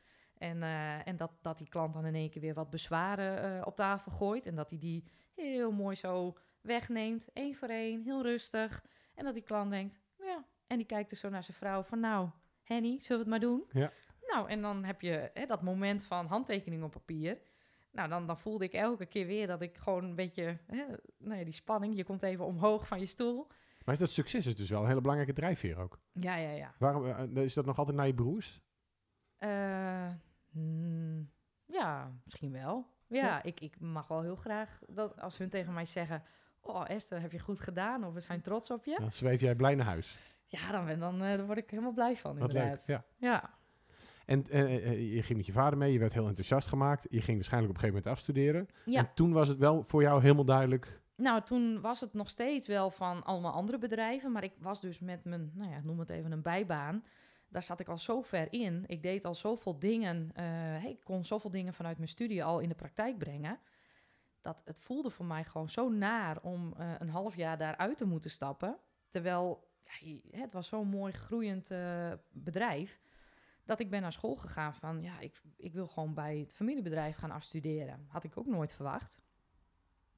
En, eh, en dat, dat die klant dan in één keer weer wat bezwaren eh, op tafel gooit. En dat hij die heel mooi zo wegneemt, één voor één, heel rustig. En dat die klant denkt, ja. En die kijkt dus zo naar zijn vrouw van, nou, Henny, zullen we het maar doen? Ja. Nou, en dan heb je hè, dat moment van handtekening op papier. Nou, dan, dan voelde ik elke keer weer dat ik gewoon een beetje... Hè, nou ja, die spanning, je komt even omhoog van je stoel. Maar dat succes is dus wel een hele belangrijke drijfveer ook. Ja, ja, ja. Waarom, eh, is dat nog altijd naar je broers? Mm, ja, misschien wel. Ja, Ja. Ik, ik mag wel heel graag dat als hun tegen mij zeggen... Oh, Esther, heb je goed gedaan? Of we zijn trots op je. Dan zweef jij blij naar huis. Ja, dan, ben- dan, eh, dan word ik helemaal blij van, leuk. inderdaad. Ja. Ja. En eh, eh, je ging met je vader mee, je werd heel enthousiast gemaakt. Je ging waarschijnlijk op een gegeven moment afstuderen. Ja. En toen was het wel voor jou helemaal duidelijk. Nou, toen was het nog steeds wel van allemaal andere bedrijven. Maar ik was dus met mijn, nou ja, noem het even een bijbaan. Daar zat ik al zo ver in. Ik deed al zoveel dingen. eh, ik kon zoveel dingen vanuit mijn studie al in de praktijk brengen. Dat het voelde voor mij gewoon zo naar om eh, een half jaar daaruit te moeten stappen. Terwijl ja, het was zo'n mooi groeiend eh, bedrijf. Dat ik ben naar school gegaan van ja, ik, ik wil gewoon bij het familiebedrijf gaan afstuderen. Had ik ook nooit verwacht.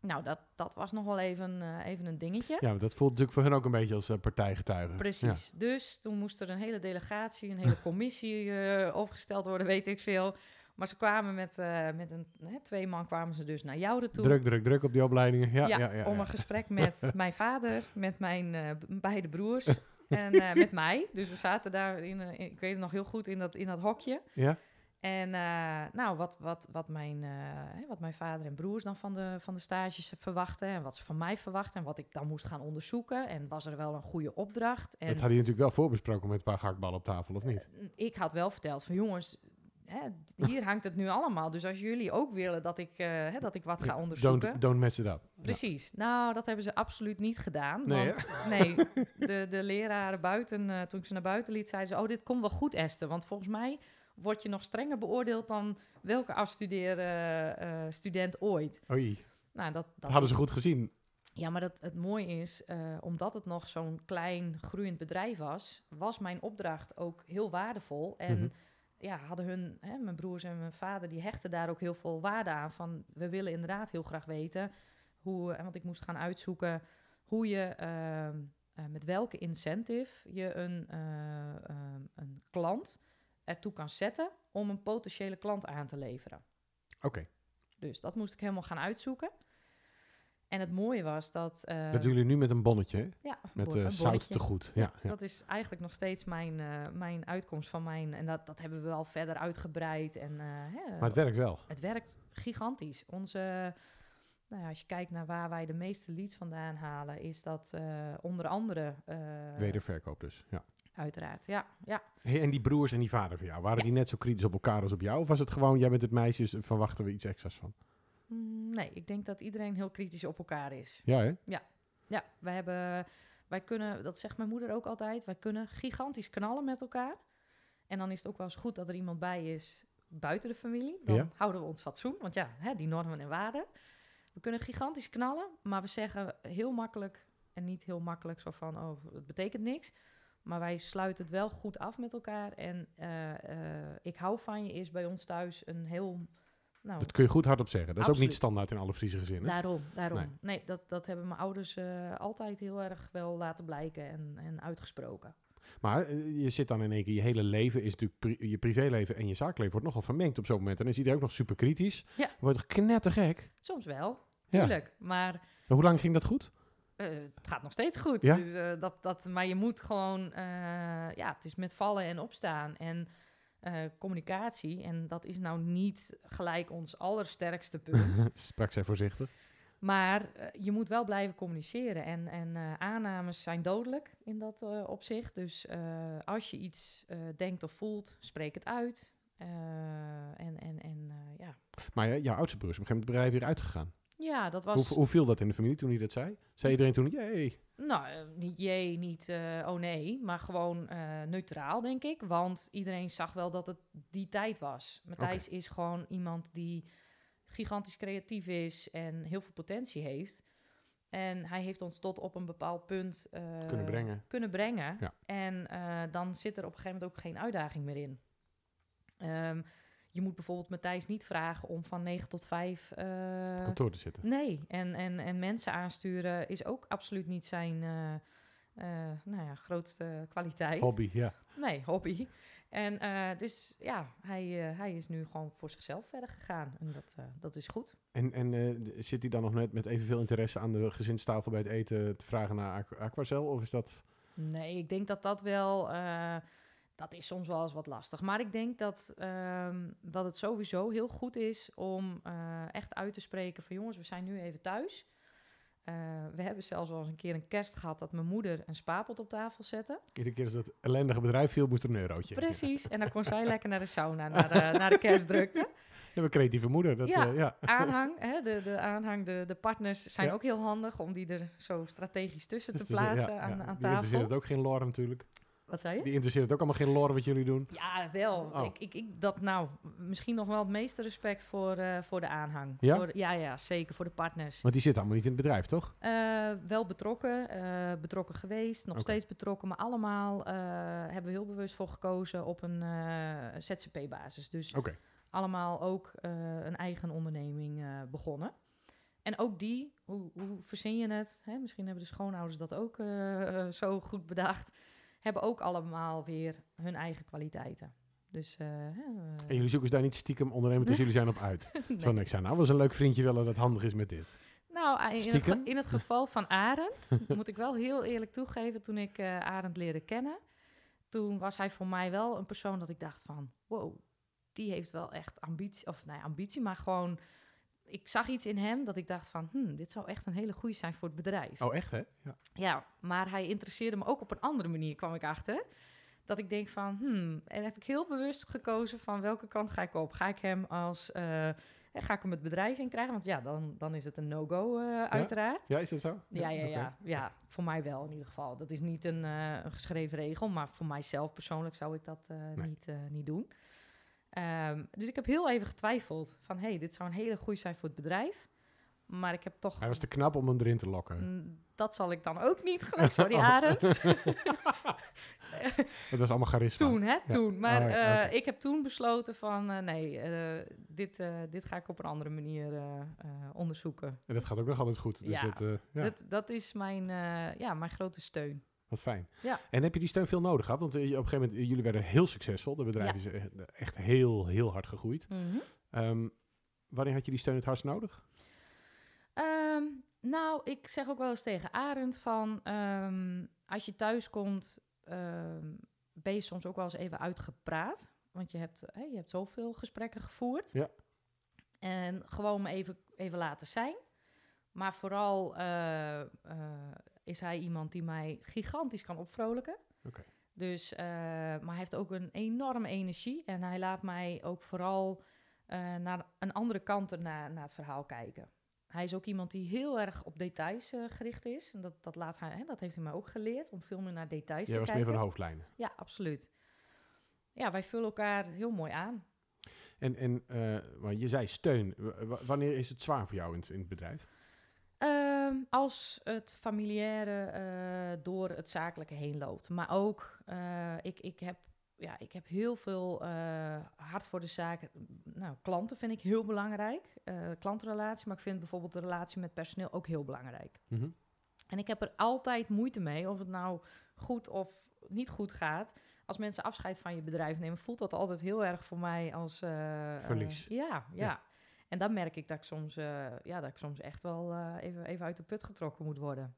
Nou, dat, dat was nog wel even, eh, even een dingetje. Ja, dat voelt natuurlijk voor hen ook een beetje als eh, partijgetuige. Precies. Dus toen moest er een hele delegatie, een hele <laughs> commissie eh, opgesteld worden, weet ik veel. Maar ze kwamen met, met een, hè, twee man kwamen ze dus naar jou toe. Druk, druk, druk op die opleidingen. Ja, ja, ja, om een gesprek met <laughs> mijn vader, met mijn beide broers <laughs> en met mij. Dus we zaten daar, in, in- ik weet het nog heel goed, in dat, in dat hokje. Ja? En eh, nou, wat, wat, wat, mijn, eh, wat mijn vader en broers dan van de, van de stages verwachten en wat ze van mij verwachten en wat ik dan moest gaan onderzoeken. En was er wel een goede opdracht. En Dat had je natuurlijk wel voorbesproken met een paar gehaktballen op tafel, of niet? eh, ik had wel verteld van jongens, hè, hier <laughs> hangt het nu allemaal. Dus als jullie ook willen dat ik, hè, dat ik wat ga onderzoeken. Don't, don't mess it up. Precies. Nou, dat hebben ze absoluut niet gedaan. Nee, want <laughs> nee, <laughs> de, de leraren buiten, toen ik ze naar buiten liet, zeiden ze: Oh, dit komt wel goed, Esther. Want volgens mij word je nog strenger beoordeeld dan welke afstuderen eh, student ooit. Oei, Nou, dat, dat hadden ze goed gezien. ja, maar dat, het mooie is, eh, omdat het nog zo'n klein groeiend bedrijf was, was mijn opdracht ook heel waardevol. En Mhm. ja, hadden hun, hè, mijn broers en mijn vader, die hechten daar ook heel veel waarde aan. Van we willen inderdaad heel graag weten hoe, en want ik moest gaan uitzoeken hoe je ehm, eh, met welke incentive je een, eh, ehm, een klant ertoe kan zetten om een potentiële klant aan te leveren. Oké, Dus dat moest ik helemaal gaan uitzoeken. En het mooie was dat. eh, dat doen jullie nu met een bonnetje, hè? ja, Met bon- eh zout bonnetje. te goed. Ja, ja. Dat is eigenlijk nog steeds mijn, eh, mijn uitkomst van mijn. En dat, dat hebben we wel verder uitgebreid. En, hè, Maar het werkt wel. het werkt gigantisch. Onze, nou ja, als je kijkt naar waar wij de meeste leads vandaan halen, is dat onder andere. Wederverkoop dus, ja. Uiteraard, ja. ja. Hey, en die broers en die vader van jou, waren Ja. die net zo kritisch op elkaar als op jou? Of was het gewoon, jij bent het meisje, dus verwachten we iets extra's van? Mm, Nee, ik denk dat iedereen heel kritisch op elkaar is. Ja, hè? Ja, wij hebben, wij kunnen, dat zegt mijn moeder ook altijd, wij kunnen gigantisch knallen met elkaar. En dan is het ook wel eens goed dat er iemand bij is buiten de familie. Dan Ja. houden we ons fatsoen, want ja, hè, die normen en waarden. We kunnen gigantisch knallen, maar we zeggen heel makkelijk en niet heel makkelijk zo van, oh, het betekent niks. Maar wij sluiten het wel goed af met elkaar. En eh, eh, ik hou van je is bij ons thuis een heel, nou, Dat kun je goed hardop zeggen. Dat is ook niet standaard in alle Friese gezinnen. Daarom, daarom. Nee. Nee, dat, dat hebben mijn ouders eh, altijd heel erg wel laten blijken en, en uitgesproken. Maar je zit dan in één keer, je hele leven is natuurlijk, pri- je privéleven en je zaakleven wordt nogal vermengd op zo'n moment. En dan is iedereen ook nog super kritisch. Ja. Wordt toch knettergek? Soms wel, Ja. tuurlijk. Maar En hoe lang ging dat goed? Eh, het gaat nog steeds goed. Ja? Dus, eh, dat, dat, maar je moet gewoon, eh, ja, het is met vallen en opstaan. En communicatie, en dat is nou niet gelijk ons allersterkste punt. <laughs> Sprak zij voorzichtig. maar je moet wel blijven communiceren. En, en aannames zijn dodelijk in dat opzicht. Dus als je iets denkt of voelt, spreek het uit. En en, en ja. Maar jouw oudste broer is op een gegeven moment het bedrijf weer uitgegaan. Ja, dat was... Hoe, hoe viel dat in de familie toen hij dat zei? Zei iedereen toen, jee. Nou, eh, niet jee, niet eh, oh nee, maar gewoon eh, neutraal, denk ik. Want iedereen zag wel dat het die tijd was. Matthijs is gewoon iemand die gigantisch creatief is en heel veel potentie heeft. En hij heeft ons tot op een bepaald punt Kunnen brengen. kunnen brengen. Ja. En dan zit er op een gegeven moment ook geen uitdaging meer in. Ehm, je moet bijvoorbeeld Matthijs niet vragen om van 9 tot 5 eh, kantoor te zitten. Nee, en, en, en mensen aansturen is ook absoluut niet zijn eh, eh, nou ja, grootste kwaliteit. Hobby, ja. Nee, hobby. En dus ja, hij, hij is nu gewoon voor zichzelf verder gegaan. En dat, dat is goed. En, en zit hij dan nog net met evenveel interesse aan de gezinstafel bij het eten te vragen naar Aqu- Aquacel? Of is dat... Nee, ik denk dat dat wel... eh, dat is soms wel eens wat lastig. Maar ik denk dat, ehm, dat het sowieso heel goed is om eh, echt uit te spreken van... jongens, we zijn nu even thuis. Eh, we hebben zelfs wel eens een keer een kerst gehad... dat mijn moeder een spaarpot op tafel zette. Iedere keer als dat ellendige bedrijf viel, moest er een eurotje. Precies. En dan kon zij lekker naar de sauna, naar de, naar de kerstdrukte. <laughs> Ja, een creatieve moeder. Dat, Ja. ja. ja. <laughs> Aanhang, hè, de, de aanhang, de, de partners zijn Ja. ook heel handig om die er zo strategisch tussen Dus te eh, plaatsen ja, aan, ja. aan tafel. het ook geen lore natuurlijk. Wat zei je? Die interesseert het ook allemaal geen lore wat jullie doen. Ja, wel. Oh. Ik, ik, ik, dat nou, misschien nog wel het meeste respect voor, eh, voor de aanhang. Ja? Voor ja, ja, zeker voor de partners. Want die zit allemaal niet in het bedrijf, toch? Eh, wel betrokken, eh, betrokken geweest, nog steeds betrokken, maar allemaal hebben we heel bewust voor gekozen op een ZZP-basis. Dus allemaal ook een eigen onderneming begonnen. En ook die, hoe, hoe verzin je het? Hè? Misschien hebben de schoonouders dat ook zo goed bedacht. Hebben ook allemaal weer hun eigen kwaliteiten. Dus eh, eh, En jullie zoeken ze daar niet stiekem ondernemen tussen jullie zijn op uit. <laughs> nee. Van, ik zou nou wel eens een leuk vriendje willen dat handig is met dit. Nou, eh, in het, ge- in het geval van Arend, <laughs> moet ik wel heel eerlijk toegeven, toen ik eh Arend leerde kennen, toen was hij voor mij wel een persoon dat ik dacht van, wow, die heeft wel echt ambitie, of nou ja, ambitie, maar gewoon, ik zag iets in hem dat ik dacht van, hmm, dit zou echt een hele goede zijn voor het bedrijf. Oh, echt hè? Ja. Ja, maar hij interesseerde me ook op een andere manier, kwam ik achter. Dat ik denk van, hmm, en heb ik heel bewust gekozen van welke kant ga ik op? Ga ik hem als, eh, ga ik hem het bedrijf in krijgen? Want ja, dan, dan is het een no-go eh, uiteraard. ja, is dat zo? Ja, ja, oké. ja, ja. Voor mij wel in ieder geval. Dat is niet een, eh, een geschreven regel, maar voor mijzelf persoonlijk zou ik dat Nee. niet, niet doen. Ehm, dus ik heb heel even getwijfeld van, hey, dit zou een hele goede zijn voor het bedrijf. Maar ik heb toch... Hij was te knap om hem erin te lokken. Mm, Dat zal ik dan ook niet gelijk. <laughs> Sorry, Oh. Arend. <laughs> Het was allemaal charisma. Toen, hè? Toen. Maar Oh eh, ik heb toen besloten van... eh, nee, eh, dit, dit ga ik op een andere manier onderzoeken. En dat gaat ook nog altijd goed. Dus Ja. het, ja, Dat, dat is mijn, ja, mijn grote steun. Wat fijn. Ja. En heb je die steun veel nodig gehad? Want eh, op een gegeven moment, eh, jullie werden heel succesvol. De bedrijf Ja. is echt, echt heel, heel hard gegroeid. Mhm. Ehm, wanneer had je die steun het hardst nodig? Ehm, nou, ik zeg ook wel eens tegen Arend van... ehm, als je thuis komt, ben je soms ook wel eens even uitgepraat. Want je hebt, je hebt zoveel gesprekken gevoerd. Ja. En gewoon me even, even laten zijn. Maar vooral eh, eh, is hij iemand die mij gigantisch kan opvrolijken. Dus, eh, maar hij heeft ook een enorme energie. En hij laat mij ook vooral eh, naar een andere kant naar, naar het verhaal kijken. Hij is ook iemand die heel erg op details eh, gericht is. En dat, dat, laat hij, hè, dat heeft hij mij ook geleerd, om veel meer naar details Jij te was meer kijken. van de hoofdlijnen. Ja, absoluut. Ja, wij vullen elkaar heel mooi aan. En, en maar je zei steun. W- wanneer is het zwaar voor jou in het, in het bedrijf? Ehm, als het familiaire eh, door het zakelijke heen loopt. Maar ook, eh, ik, ik, heb, ja, ik heb heel veel eh, hart voor de zaak. Nou, klanten vind ik heel belangrijk. klantenrelatie, maar ik vind bijvoorbeeld de relatie met personeel ook heel belangrijk. Mhm. En ik heb er altijd moeite mee, of het nou goed of niet goed gaat. Als mensen afscheid van je bedrijf nemen, voelt dat altijd heel erg voor mij als... Verlies. ja, ja, Ja. En dan merk ik dat ik soms, eh, ja, dat ik soms echt wel eh, even, even uit de put getrokken moet worden.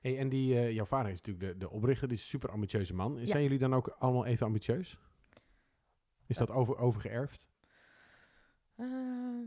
Hey, en die, eh, jouw vader is natuurlijk de, de oprichter, die is een super ambitieuze man. Ja. Zijn jullie dan ook allemaal even ambitieus? Is dat over, overgeërfd? Ehm,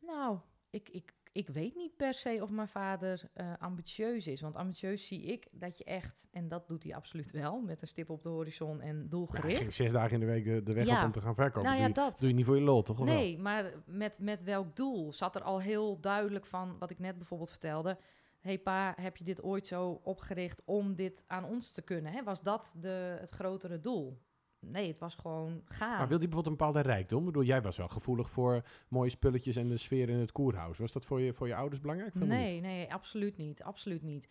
nou, ik, ik, ik weet niet per se of mijn vader eh, ambitieus is. Want ambitieus zie ik dat je echt, en dat doet hij absoluut wel, met een stip op de horizon en Ja, hij doelgericht. ging zes dagen in de week de, de weg Ja. op om te gaan verkopen. nou doe, ja, je, dat. doe je niet voor je lol, toch? Of wel? Nee, maar met, met welk doel? Zat er al heel duidelijk van, wat ik net bijvoorbeeld vertelde. hey pa, heb je dit ooit zo opgericht om dit aan ons te kunnen? Hè? Was dat de, het grotere doel? Nee, het was gewoon gaan. Maar wil hij bijvoorbeeld een bepaalde rijkdom? Ik bedoel, jij was wel gevoelig voor mooie spulletjes en de sfeer in het koerhuis. Was dat voor je, voor je ouders belangrijk? Je niet? Nee, nee, absoluut niet. Absoluut niet.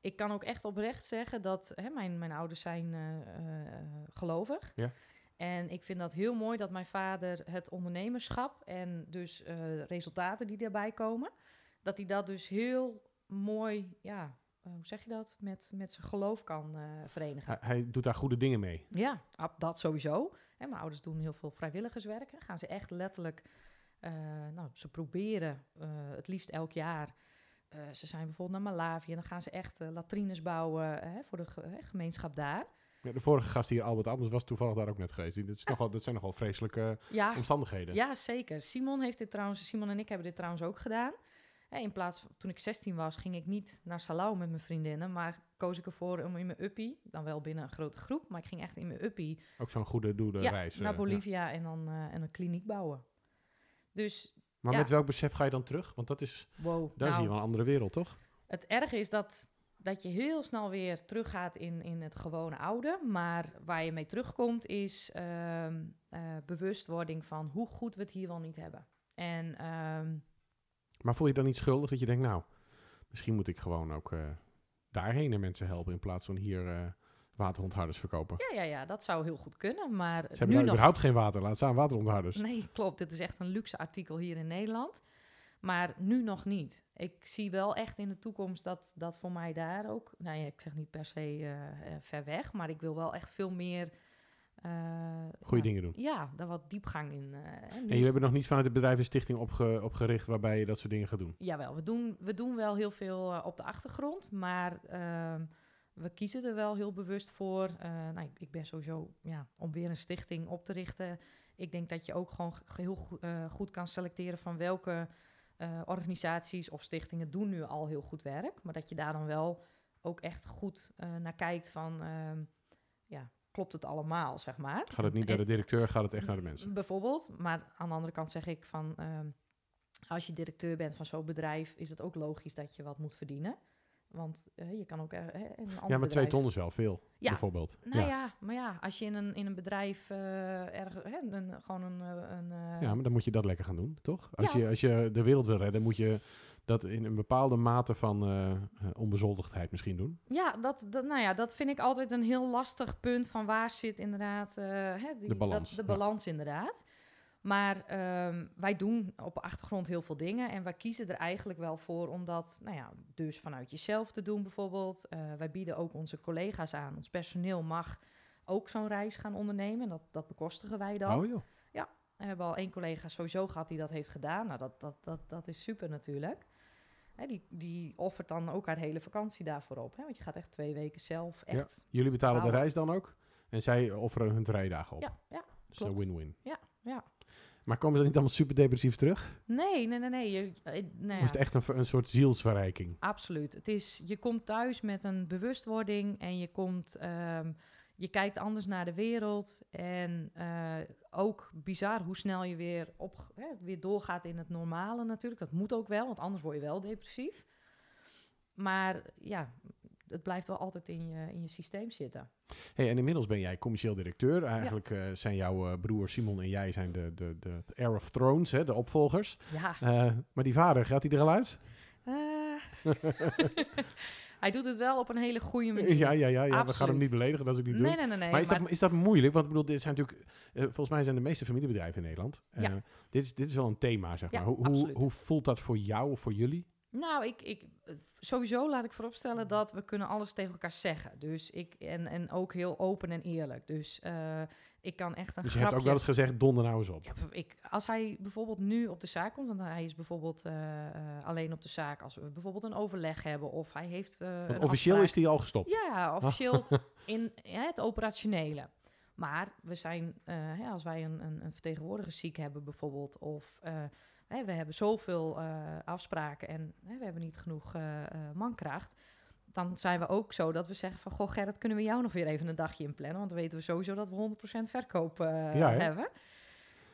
Ik kan ook echt oprecht zeggen dat hè, mijn, mijn ouders zijn eh, eh, gelovig. Ja. En ik vind dat heel mooi dat mijn vader het ondernemerschap en dus eh, resultaten die daarbij komen, dat hij dat dus heel mooi, ja, hoe zeg je dat, met, met zijn geloof kan eh, verenigen. Hij, hij doet daar goede dingen mee. Ja, dat sowieso. Hè, mijn ouders doen heel veel vrijwilligerswerk. Gaan ze echt letterlijk, eh, nou, ze proberen eh, het liefst elk jaar. eh, ze zijn bijvoorbeeld naar Malawi en dan gaan ze echt eh, latrines bouwen hè, voor de gemeenschap daar. Ja, de vorige gast hier, Albert Anders, was toevallig daar ook net geweest. Dat, is nogal, dat zijn nogal vreselijke Ja, omstandigheden. ja, zeker. Simon heeft dit trouwens, Simon en ik hebben dit trouwens ook gedaan. In plaats van, toen ik 16 was, ging ik niet naar Salau met mijn vriendinnen, maar koos ik ervoor om in mijn uppie, dan wel binnen een grote groep, maar ik ging echt in mijn uppie Ook zo'n goede doelenreis. ja, naar Bolivia en dan eh, en een kliniek bouwen. Dus Maar Ja. met welk besef ga je dan terug? Want dat is, wow. daar nou, zie je wel een andere wereld, toch? Het erge is dat, dat je heel snel weer teruggaat in, in het gewone oude. Maar waar je mee terugkomt is ehm, eh, bewustwording van hoe goed we het hier wel niet hebben. En ehm, Maar voel je dan niet schuldig dat je denkt, nou, misschien moet ik gewoon ook eh, daarheen en mensen helpen in plaats van hier eh waterontharders verkopen. ja, ja, ja, dat zou heel goed kunnen. Maar Ze hebben nu nou nog überhaupt geen water, laat staan waterontharders. Nee, klopt. Dit is echt een luxe artikel hier in Nederland. Maar nu nog niet. Ik zie wel echt in de toekomst dat dat voor mij daar ook... Nou ja, ik zeg niet per se eh, ver weg, maar ik wil wel echt veel meer... eh, Goeie ja, dingen doen. Ja, daar wat diepgang in. eh, En is- jullie hebben nog niet vanuit het bedrijf een stichting opge- opgericht waarbij je dat soort dingen gaat doen? Jawel, we doen, we doen wel heel veel eh, op de achtergrond, maar ehm, we kiezen er wel heel bewust voor. Nou, ik, ik ben sowieso, ja, om weer een stichting op te richten. Ik denk dat je ook gewoon heel go- goed kan selecteren van welke organisaties of stichtingen doen nu al heel goed werk. Maar dat je daar dan wel ook echt goed naar kijkt van, ehm, ja, klopt het allemaal, zeg maar. Gaat het niet naar de directeur, gaat het echt naar de mensen? Bijvoorbeeld, maar aan de andere kant zeg ik van, ehm, als je directeur bent van zo'n bedrijf, is het ook logisch dat je wat moet verdienen. Want eh, je kan ook een ander Ja, maar twee ton is wel veel, Ja. bijvoorbeeld. Nou ja. maar ja, als je in een, in een bedrijf eh hè, een, gewoon een, eh, een eh, Ja, maar dan moet je dat lekker gaan doen, toch? Als, Ja. je, als je de wereld wil redden, moet je dat in een bepaalde mate van eh, eh, onbezoldigdheid misschien doen. Ja, dat, dat, nou ja, dat vind ik altijd een heel lastig punt van waar zit inderdaad eh, hè, die, De balans, Dat, de ja. balans inderdaad. Maar ehm, wij doen op de achtergrond heel veel dingen en wij kiezen er eigenlijk wel voor om dat, nou ja, dus vanuit jezelf te doen bijvoorbeeld. Wij bieden ook onze collega's aan, ons personeel mag ook zo'n reis gaan ondernemen. Dat, dat bekostigen wij dan. Oh joh. We hebben al één collega sowieso gehad die dat heeft gedaan. Nou, dat, dat, dat, dat is super natuurlijk. Hè, die, die offert dan ook haar hele vakantie daarvoor op. Hè? Want je gaat echt twee weken zelf Ja. echt... Jullie betalen de reis dan ook? En zij offeren hun rijdagen op. Ja, ja. dus een klopt. win-win. Ja, ja. Maar komen ze niet allemaal super depressief terug? Nee, nee, nee, nee. Je, eh, nou ja, is het echt een, een soort zielsverrijking? Absoluut. Het is, je komt thuis met een bewustwording en je komt... ehm, je kijkt anders naar de wereld. En eh, ook bizar hoe snel je weer, op, hè, weer doorgaat in het normale natuurlijk. Dat moet ook wel, want anders word je wel depressief. Maar ja, het blijft wel altijd in je, in je systeem zitten. Hey, en inmiddels ben jij commercieel directeur. Eigenlijk eh, zijn jouw eh, broer Simon en jij zijn de, de, de Heir of Thrones, hè, de opvolgers. Ja. Maar die vader, gaat hij er al uit? <laughs> <laughs> <laughs> Hij doet het wel op een hele goede manier. ja, ja, ja, ja. we gaan hem niet beledigen, dat is ook niet. Nee, nee, nee. nee maar, is, maar- Dat, is dat moeilijk? Want ik bedoel, dit zijn natuurlijk... eh, volgens mij zijn de meeste familiebedrijven in Nederland. Eh, Ja. dit, is, dit is wel een thema, zeg Ja, maar. Hoe, hoe, hoe voelt dat voor jou of voor jullie? Nou, ik, ik, sowieso laat ik vooropstellen dat we kunnen alles tegen elkaar zeggen. Dus ik, en, en ook heel open en eerlijk. Dus eh, ik kan echt een Dus je grapje... hebt ook wel eens gezegd, donder nou eens op. Ja, ik, als hij bijvoorbeeld nu op de zaak komt, want hij is bijvoorbeeld eh, eh, alleen op de zaak als we bijvoorbeeld een overleg hebben of hij heeft. eh, officieel afspraak. is die al gestopt. Ja, officieel <laughs> in ja, het operationele. Maar we zijn, hè, als wij een, een, een vertegenwoordiger ziek hebben bijvoorbeeld, of hè, we hebben zoveel afspraken en hè, we hebben niet genoeg mankracht, dan zijn we ook zo dat we zeggen van, goh Gerrit, kunnen we jou nog weer even een dagje inplannen? Want dan weten we sowieso dat we 100% verkoop eh, Ja, hebben.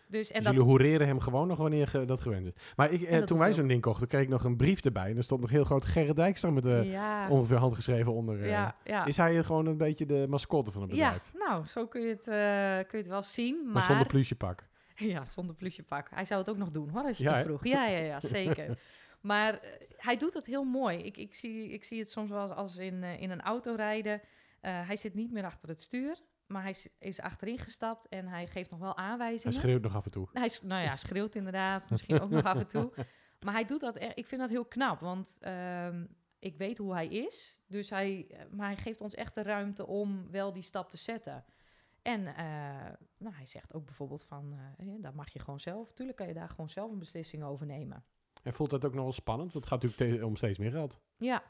Dus, en Dus dat, jullie horeren hem gewoon nog wanneer ge- dat gewend is. Maar ik, eh, toen wij zo'n ding kochten, kreeg ik nog een brief erbij. En er stond nog heel groot Gerrit Dijkstra met de ja, ongeveer handgeschreven onder. eh. ja, ja. Is hij gewoon een beetje de mascotte van het ja, bedrijf? nou, zo kun je het, eh, kun je het wel zien. Maar, Maar zonder plusjepak. <laughs> Ja, zonder plusjepak. Hij zou het ook nog doen, hoor, als je Ja, het vroeg. Ja, ja, ja, zeker. <laughs> maar eh, hij doet het heel mooi. Ik, ik, zie, ik zie het soms wel als, als in, eh, in een auto rijden. Eh, hij zit niet meer achter het stuur, maar hij is, achterin gestapt en hij geeft nog wel Hij aanwijzingen. schreeuwt nog af en toe. Hij, nou ja, schreeuwt inderdaad, misschien ook nog af en toe. <laughs> Maar hij doet dat, er- ik vind dat heel knap, want ehm, ik weet hoe hij is. Dus hij, maar hij geeft ons echt de ruimte om wel die stap te zetten. En nou, hij zegt ook bijvoorbeeld van, ja, dat mag je gewoon zelf. Tuurlijk kan je daar gewoon zelf een beslissing over nemen. En voelt dat ook nog wel spannend? Want het gaat natuurlijk om steeds meer geld. Ja,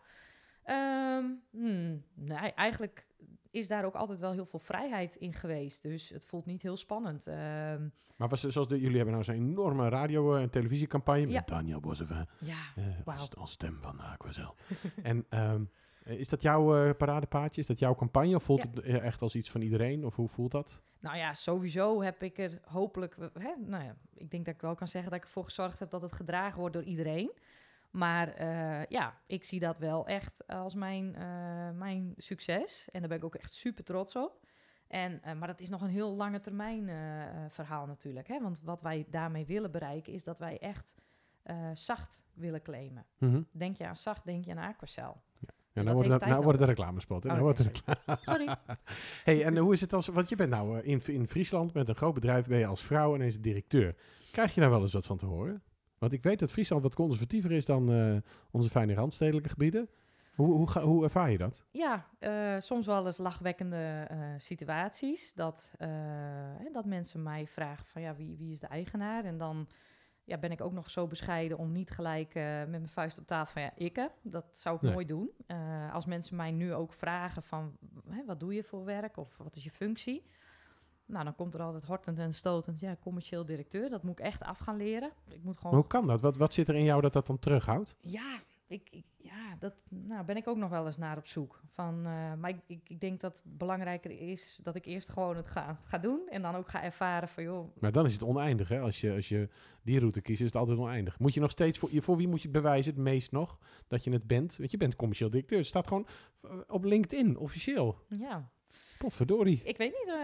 Ehm, hmm, nee, eigenlijk is daar ook altijd wel heel veel vrijheid in geweest. Dus het voelt niet heel spannend. Ehm, Maar was, zoals de, jullie hebben nou zo'n enorme radio- en televisiecampagne Ja. met Daniel Bossevin ja, eh, Wauw. als, als stem van Aquazel. <laughs> en ehm, is dat jouw eh, paradepaadje? Is dat jouw campagne? Of voelt Ja. het eh, echt als iets van iedereen? Of hoe voelt dat? Nou ja, sowieso heb ik er hopelijk. Hè, nou ja, ik denk dat ik wel kan zeggen dat ik ervoor gezorgd heb dat het gedragen wordt door iedereen. Maar eh, ja, ik zie dat wel echt als mijn, eh, mijn succes. En daar ben ik ook echt super trots op. En, eh, maar dat is nog een heel lange termijn eh, eh, verhaal natuurlijk. Hè? Want wat wij daarmee willen bereiken is dat wij echt eh, zacht willen claimen. Mhm. Denk je aan zacht, denk je aan Aquacel. Ja, dat nou, wordt nou het een nodig. reclamespot. Hè? Oh, Nou wordt reclame. Sorry. <laughs> <laughs> hey, en hoe is het als... Want je bent nou eh, in, in Friesland met een groot bedrijf, ben je als vrouw ineens directeur. Krijg je daar wel eens wat van te horen? Want ik weet dat Friesland wat conservatiever is dan eh, onze fijne randstedelijke gebieden. Hoe, hoe, ga, hoe ervaar je dat? Ja, eh, soms wel eens lachwekkende eh, situaties. Dat, eh, dat mensen mij vragen van ja, wie, wie is de eigenaar? En dan ja, ben ik ook nog zo bescheiden om niet gelijk eh, met mijn vuist op tafel van ja, ik hè. Dat zou ik Nee. nooit doen. Eh, als mensen mij nu ook vragen van hè, wat doe je voor werk of wat is je functie? Nou, dan komt er altijd hortend en stotend, ja, commercieel directeur. Dat moet ik echt af gaan leren. Ik moet gewoon Maar hoe kan dat? Wat, wat zit er in jou dat dat dan terughoudt? ja, ik, ik- ja, dat nou, ben ik ook nog wel eens naar op zoek. Van, eh, maar ik, ik, ik denk dat het belangrijker is dat ik eerst gewoon het ga, ga doen. En dan ook ga ervaren van, joh, Maar dan is het oneindig, hè? Als je, als je die route kiest, is het altijd oneindig. Moet je nog steeds... Voor, je- voor wie moet je bewijzen, het meest nog, dat je het bent? Want je bent commercieel directeur. Het staat gewoon eh, op LinkedIn, officieel. ja, Potverdorie. ik weet niet. eh,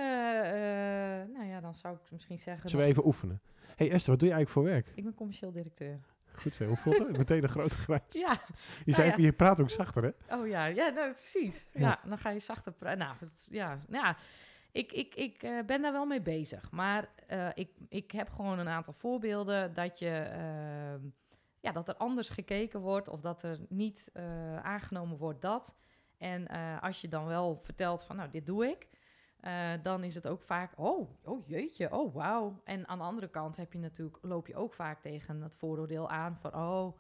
nou ja, dan zou ik misschien zeggen, Zullen we even oefenen? hey Esther, wat doe je eigenlijk voor werk? ik ben commercieel directeur. Goed zo, hoe voelt het? Meteen een grote grijns. Ja, Je, zei, ja. je praat ook zachter, hè? oh ja, ja nou, precies. Ja. Ja. dan ga je zachter praten. Nou, ja, nou ja. Ik, ik, ik eh, ben daar wel mee bezig. Maar eh, ik, ik heb gewoon een aantal voorbeelden dat je ehm, ja, dat er anders gekeken wordt of dat er niet eh, aangenomen wordt dat. En als je dan wel vertelt van nou, dit doe ik, eh, dan is het ook vaak, oh, oh jeetje, oh wauw. En aan de andere kant heb je natuurlijk, loop je ook vaak tegen het vooroordeel aan van oh,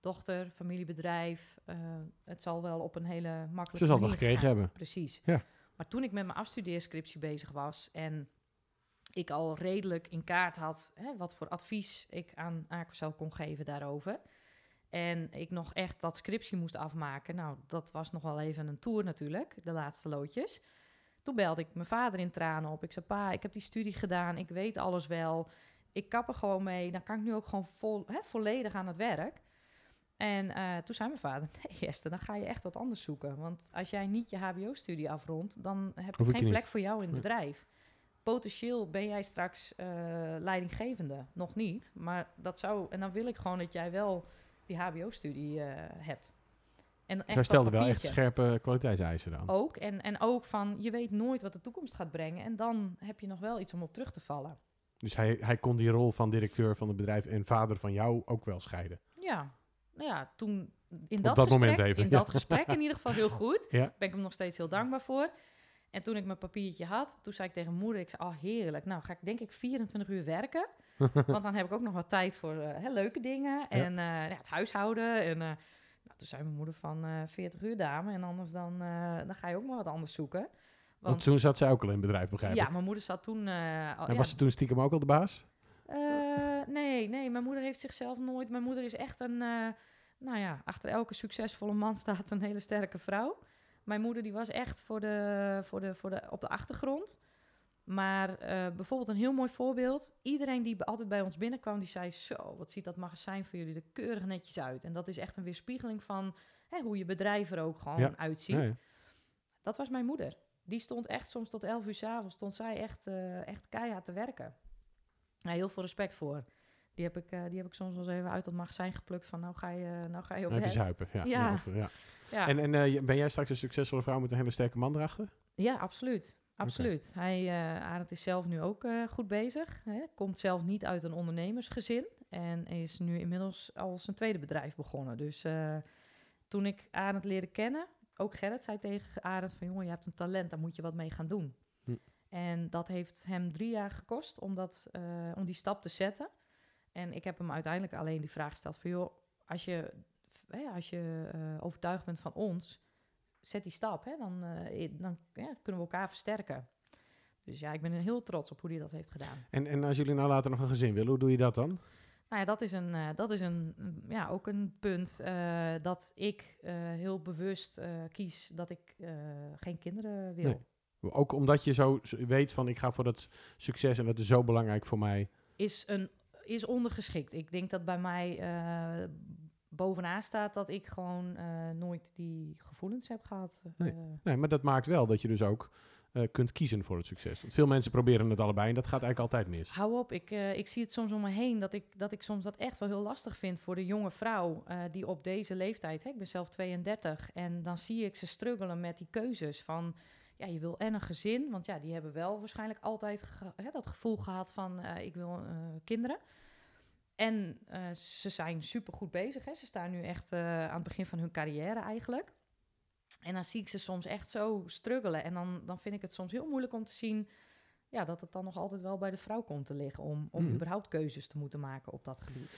dochter, familiebedrijf, eh, het zal wel op een hele makkelijke Ze zal het wel manier gekregen hebben. Precies. Ja. Maar toen ik met mijn afstudeerscriptie bezig was en ik al redelijk in kaart had hè, wat voor advies ik aan Aquacel kon geven daarover. En ik nog echt dat scriptie moest afmaken. Nou, dat was nog wel even een tour natuurlijk, de laatste loodjes. Toen belde ik mijn vader in tranen op. Ik zei, pa, ik heb die studie gedaan, ik weet alles wel. Ik kap er gewoon mee, dan kan ik nu ook gewoon vol, hè, volledig aan het werk. En eh, toen zei mijn vader, <laughs> nee Esther, dan ga je echt wat anders zoeken. Want als jij niet je hbo-studie afrondt, dan heb ik ik geen plek voor jou in het Nee. bedrijf. Potentieel ben jij straks eh, leidinggevende, nog niet. Maar dat zou, en dan wil ik gewoon dat jij wel die hbo-studie eh, hebt. En echt Zij wel echt scherpe kwaliteitseisen dan. Ook. En, en ook van, je weet nooit wat de toekomst gaat brengen. En dan heb je nog wel iets om op terug te vallen. Dus hij, hij kon die rol van directeur van het bedrijf en vader van jou ook wel scheiden. Ja, nou ja, toen in dat, dat gesprek, moment even, in ja. dat gesprek in ieder geval heel goed. <laughs> Ja. Ben ik hem nog steeds heel dankbaar voor. En toen ik mijn papiertje had, toen zei ik tegen moeder, ik zei, oh heerlijk, nou ga ik denk ik 24 uur werken. <laughs> Want dan heb ik ook nog wat tijd voor hè, leuke dingen en eh, ja, het huishouden. En eh, nou, toen zei mijn moeder van eh 40 uur dame en anders dan, eh, dan ga je ook maar wat anders zoeken. Want Want toen zat zij ook al in het bedrijf, begrijp ja, ik. mijn moeder zat toen eh, al, En ja, was ze toen stiekem ook al de baas? nee, nee, mijn moeder heeft zichzelf nooit. Mijn moeder is echt een. nou ja, achter elke succesvolle man <laughs> staat een hele sterke vrouw. Mijn moeder die was echt voor de, voor de, voor de, op de achtergrond. Maar eh, bijvoorbeeld een heel mooi voorbeeld. Iedereen die altijd bij ons binnenkwam, die zei... Zo, wat ziet dat magazijn voor jullie er keurig netjes uit. En dat is echt een weerspiegeling van hè, hoe je bedrijf er ook gewoon Ja. uitziet. Nee. Dat was mijn moeder. Die stond echt soms tot 11 uur s'avonds, stond zij echt, eh, echt keihard te werken. Ja, heel veel respect voor. Die heb, ik, eh, die heb ik soms wel eens even uit dat magazijn geplukt van nou ga je, nou ga je op Even zuipen. Ja. Ja. En, en ben jij straks een succesvolle vrouw met een hele sterke man erachter? ja, absoluut. Absoluut. Hij, eh Arend is zelf nu ook eh, goed bezig. Hè. Komt zelf niet uit een ondernemersgezin. En is nu inmiddels al zijn tweede bedrijf begonnen. Dus eh, toen ik Arend leerde kennen, ook Gerrit zei tegen Arend van... jongen, je hebt een talent, daar moet je wat mee gaan doen. Hm. En dat heeft hem drie jaar gekost om, dat, om die stap te zetten. En ik heb hem uiteindelijk alleen die vraag gesteld van... joh, als je, als je overtuigd bent van ons, zet die stap. Hè, dan eh, dan ja, kunnen we elkaar versterken. Dus ja, ik ben heel trots op hoe hij dat heeft gedaan. En, en als jullie nou later nog een gezin willen, hoe doe je dat dan? Nou ja, dat is, een, eh, dat is een, ja, ook een punt eh, dat ik heel bewust kies dat ik geen kinderen wil. Nee. Ook omdat je zo weet van ik ga voor dat succes en dat is zo belangrijk voor mij. Is, een, is ondergeschikt. Ik denk dat bij mij bovenaan staat dat ik gewoon eh, nooit die gevoelens heb gehad. Nee. Eh, Nee, maar dat maakt wel dat je dus ook eh, kunt kiezen voor het succes. Want veel mensen proberen het allebei en dat gaat eigenlijk altijd mis. Hou op, ik, ik zie het soms om me heen dat ik, dat ik soms dat echt wel heel lastig vind voor de jonge vrouw die op deze leeftijd, hè, ik ben zelf 32, en dan zie ik ze struggelen met die keuzes van, ja, je wil en een gezin, want ja, die hebben wel waarschijnlijk altijd ge- hè, dat gevoel gehad van, ik wil kinderen. En eh, ze zijn super goed bezig, hè. ze staan nu echt eh, aan het begin van hun carrière eigenlijk. En dan zie ik ze soms echt zo struggelen. En dan, dan vind ik het soms heel moeilijk om te zien ja, dat het dan nog altijd wel bij de vrouw komt te liggen om, om Mhm. überhaupt keuzes te moeten maken op dat gebied.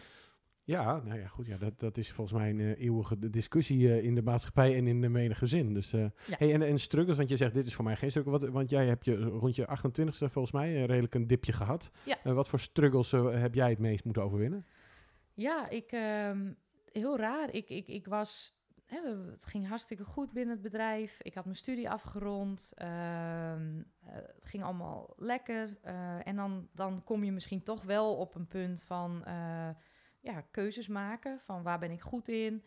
Ja, nou ja, goed. Ja, dat, dat is volgens mij een eh, eeuwige discussie eh, in de maatschappij en in de menige zin. Dus, eh, Ja. hey, en, en struggles, want je zegt dit is voor mij geen struggle. Wat, want jij hebt je rond je 28ste volgens mij redelijk een dipje gehad. Ja. Wat voor struggles heb jij het meest moeten overwinnen? Ja, ik, ehm, heel raar. Ik, ik, ik was, hè, het ging hartstikke goed binnen het bedrijf. Ik had mijn studie afgerond. ehm, eh, het ging allemaal lekker. en dan, dan kom je misschien toch wel op een punt van ja, keuzes maken. Van waar ben ik goed in?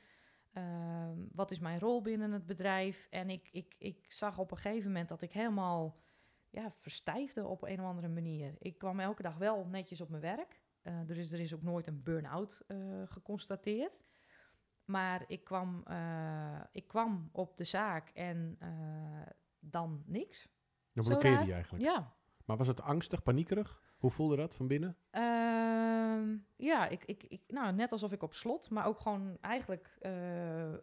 Ehm, wat is mijn rol binnen het bedrijf? En ik, ik, ik zag op een gegeven moment dat ik helemaal ja, verstijfde op een of andere manier. Ik kwam elke dag wel netjes op mijn werk. Eh, er, is, er is ook nooit een burn-out eh, geconstateerd. Maar ik kwam, eh, ik kwam op de zaak en dan niks. Dan blokkeerde je eigenlijk. Ja, Maar was het angstig, paniekerig? Hoe voelde dat van binnen? Ehm, ja ik, ik, ik, nou, net alsof ik op slot, maar ook gewoon eigenlijk eh,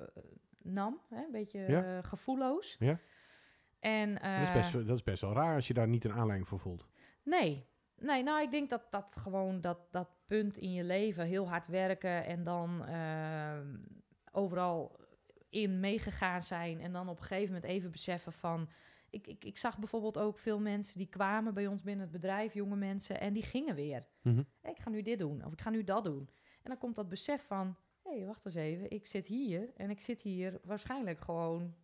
nam. Hè, een beetje Ja. eh, gevoelloos. Ja. En, dat, is eh, best, dat is best wel raar als je daar niet een aanleiding voor voelt. Nee. Nee, nou, ik denk dat dat gewoon dat, dat punt in je leven, heel hard werken en dan ehm, overal in meegegaan zijn. En dan op een gegeven moment even beseffen van. Ik, ik, ik zag bijvoorbeeld ook veel mensen die kwamen bij ons binnen het bedrijf, jonge mensen, en die gingen weer. Mhm. Ik ga nu dit doen, of ik ga nu dat doen. En dan komt dat besef van, hé, hey, wacht eens even, ik zit hier en ik zit hier waarschijnlijk gewoon,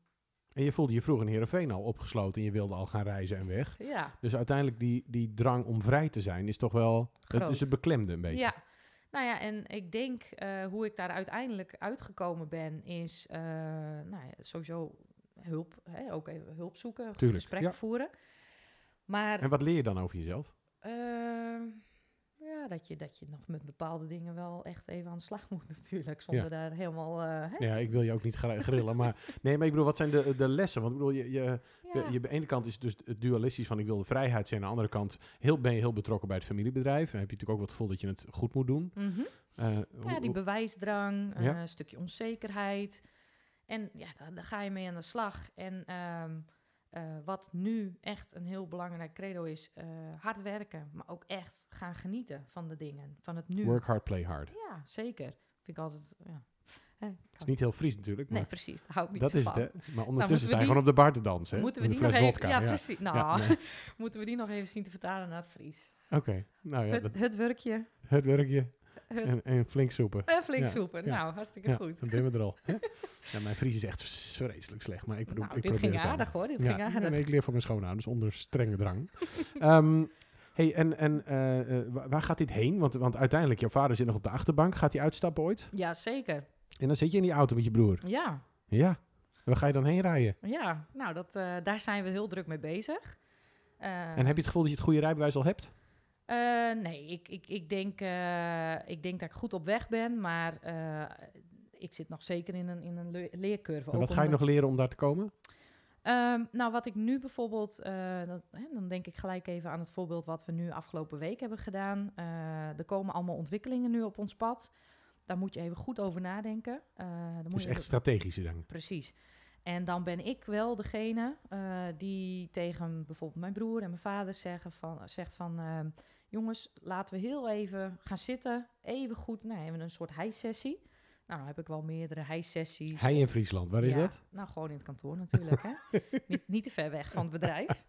En je voelde je vroeg in Heerenveen al opgesloten en je wilde al gaan reizen en weg. ja, Dus uiteindelijk die, die drang om vrij te zijn is toch wel... Dat is het beklemde een beetje. Ja, nou ja, en ik denk eh, hoe ik daar uiteindelijk uitgekomen ben, is eh, nou ja, sowieso hulp, hè, ook even hulp zoeken, Tuurlijk, gesprekken ja. voeren. Maar En wat leer je dan over jezelf? eh, ja, dat, je, dat je nog met bepaalde dingen wel echt even aan de slag <laughs> moet natuurlijk. Zonder daar helemaal... eh, hè? Ja, ik wil je ook niet grillen, maar <laughs> nee, maar ik bedoel, wat zijn de, de lessen? Want ik bedoel, je, je, Ja. je, de ene kant is het dus het dualistisch van ik wil de vrijheid zijn, aan de andere kant heel, ben je heel betrokken bij het familiebedrijf. En heb je natuurlijk ook het gevoel dat je het goed moet doen. Mhm. Eh, Ja, die bewijsdrang, eh, Ja. een stukje onzekerheid. En ja, daar, daar ga je mee aan de slag. En ehm, eh, wat nu echt een heel belangrijk credo is, eh, hard werken, maar ook echt gaan genieten van de dingen, van het nu. work hard, play hard. Ja, zeker. Vind ik altijd, ja. Dat is niet heel Fries natuurlijk, maar Nee, precies, daar hou ik niet dat is van. het, hè. Maar moeten ondertussen we sta je gewoon op de bar te dansen? Moeten we die nog even... ja, ja. precies. Nou, Ja, nee. <laughs> moeten we die nog even zien te vertalen naar het Fries. Oké, nou ja, het, dat- het werkje, het werkje het en, en flink soepen. eh, flink ja, soepen. ja. Nou, hartstikke Ja, goed. dan ben we er al. <laughs> Ja, mijn Fries is echt vreselijk slecht, maar ik, bedoel, Nou, ik dit probeer ging aardig hoor, dit ging aardig. nee, ik leer van mijn schoonouders onder strenge drang. <laughs> Ehm, hey, en, en eh, eh, wa- waar gaat dit heen? Want, want uiteindelijk, jouw vader zit nog op de achterbank. Gaat hij uitstappen ooit? Ja, zeker. En dan zit je in die auto met je broer. Ja, Ja. Waar ga je dan heen rijden? ja. Nou, dat, eh, daar zijn we heel druk mee bezig. En heb je het gevoel dat je het goede rijbewijs al hebt? Eh, nee, ik, ik, ik, denk, eh, ik denk dat ik goed op weg ben, maar eh, ik zit nog zeker in een, in een le- leercurve. En wat ga je nog leren om daar te komen? Ehm, nou, wat ik nu bijvoorbeeld, dat, hè, dan denk ik gelijk even aan het voorbeeld wat we nu afgelopen week hebben gedaan. Er komen allemaal ontwikkelingen nu op ons pad. Daar moet je even goed over nadenken. Dan moet Dus je echt strategische dingen. Precies. En dan ben ik wel degene die tegen bijvoorbeeld mijn broer en mijn vader zeggen van, zegt van... jongens, laten we heel even gaan zitten. Even goed, nou, even een soort hijsessie. Nou, dan heb ik wel meerdere hijsessies. Hij in Friesland, waar is Ja, dat? Nou, gewoon in het kantoor natuurlijk. hè? <laughs> niet, niet te ver weg van het bedrijf.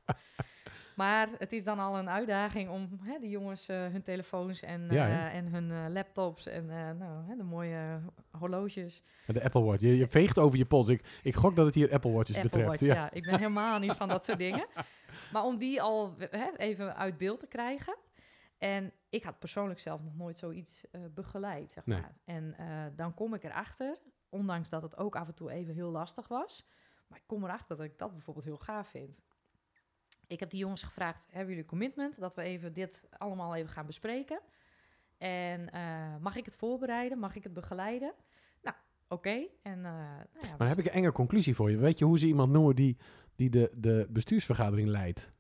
Maar het is dan al een uitdaging om hè, die jongens eh, hun telefoons en, Ja, eh, en hun eh, laptops en nou, hè, de mooie horloges. De Apple Watch. Je, je veegt over je pols. Ik, ik gok dat het hier Apple Watches Apple betreft. Watch, ja. ja. Ik ben helemaal niet van dat soort dingen. Maar om die al hè, even uit beeld te krijgen. En ik had persoonlijk zelf nog nooit zoiets eh, begeleid, zeg Nee. maar. En eh, dan kom ik erachter, ondanks dat het ook af en toe even heel lastig was. Maar ik kom erachter dat ik dat bijvoorbeeld heel gaaf vind. Ik heb die jongens gevraagd, hebben jullie commitment dat we even dit allemaal even gaan bespreken? En eh, mag ik het voorbereiden? Mag ik het begeleiden? Nou, oké. En eh, nou ja, Maar heb ik een enge conclusie voor je. Weet je hoe ze iemand noemen die, die de, de bestuursvergadering leidt?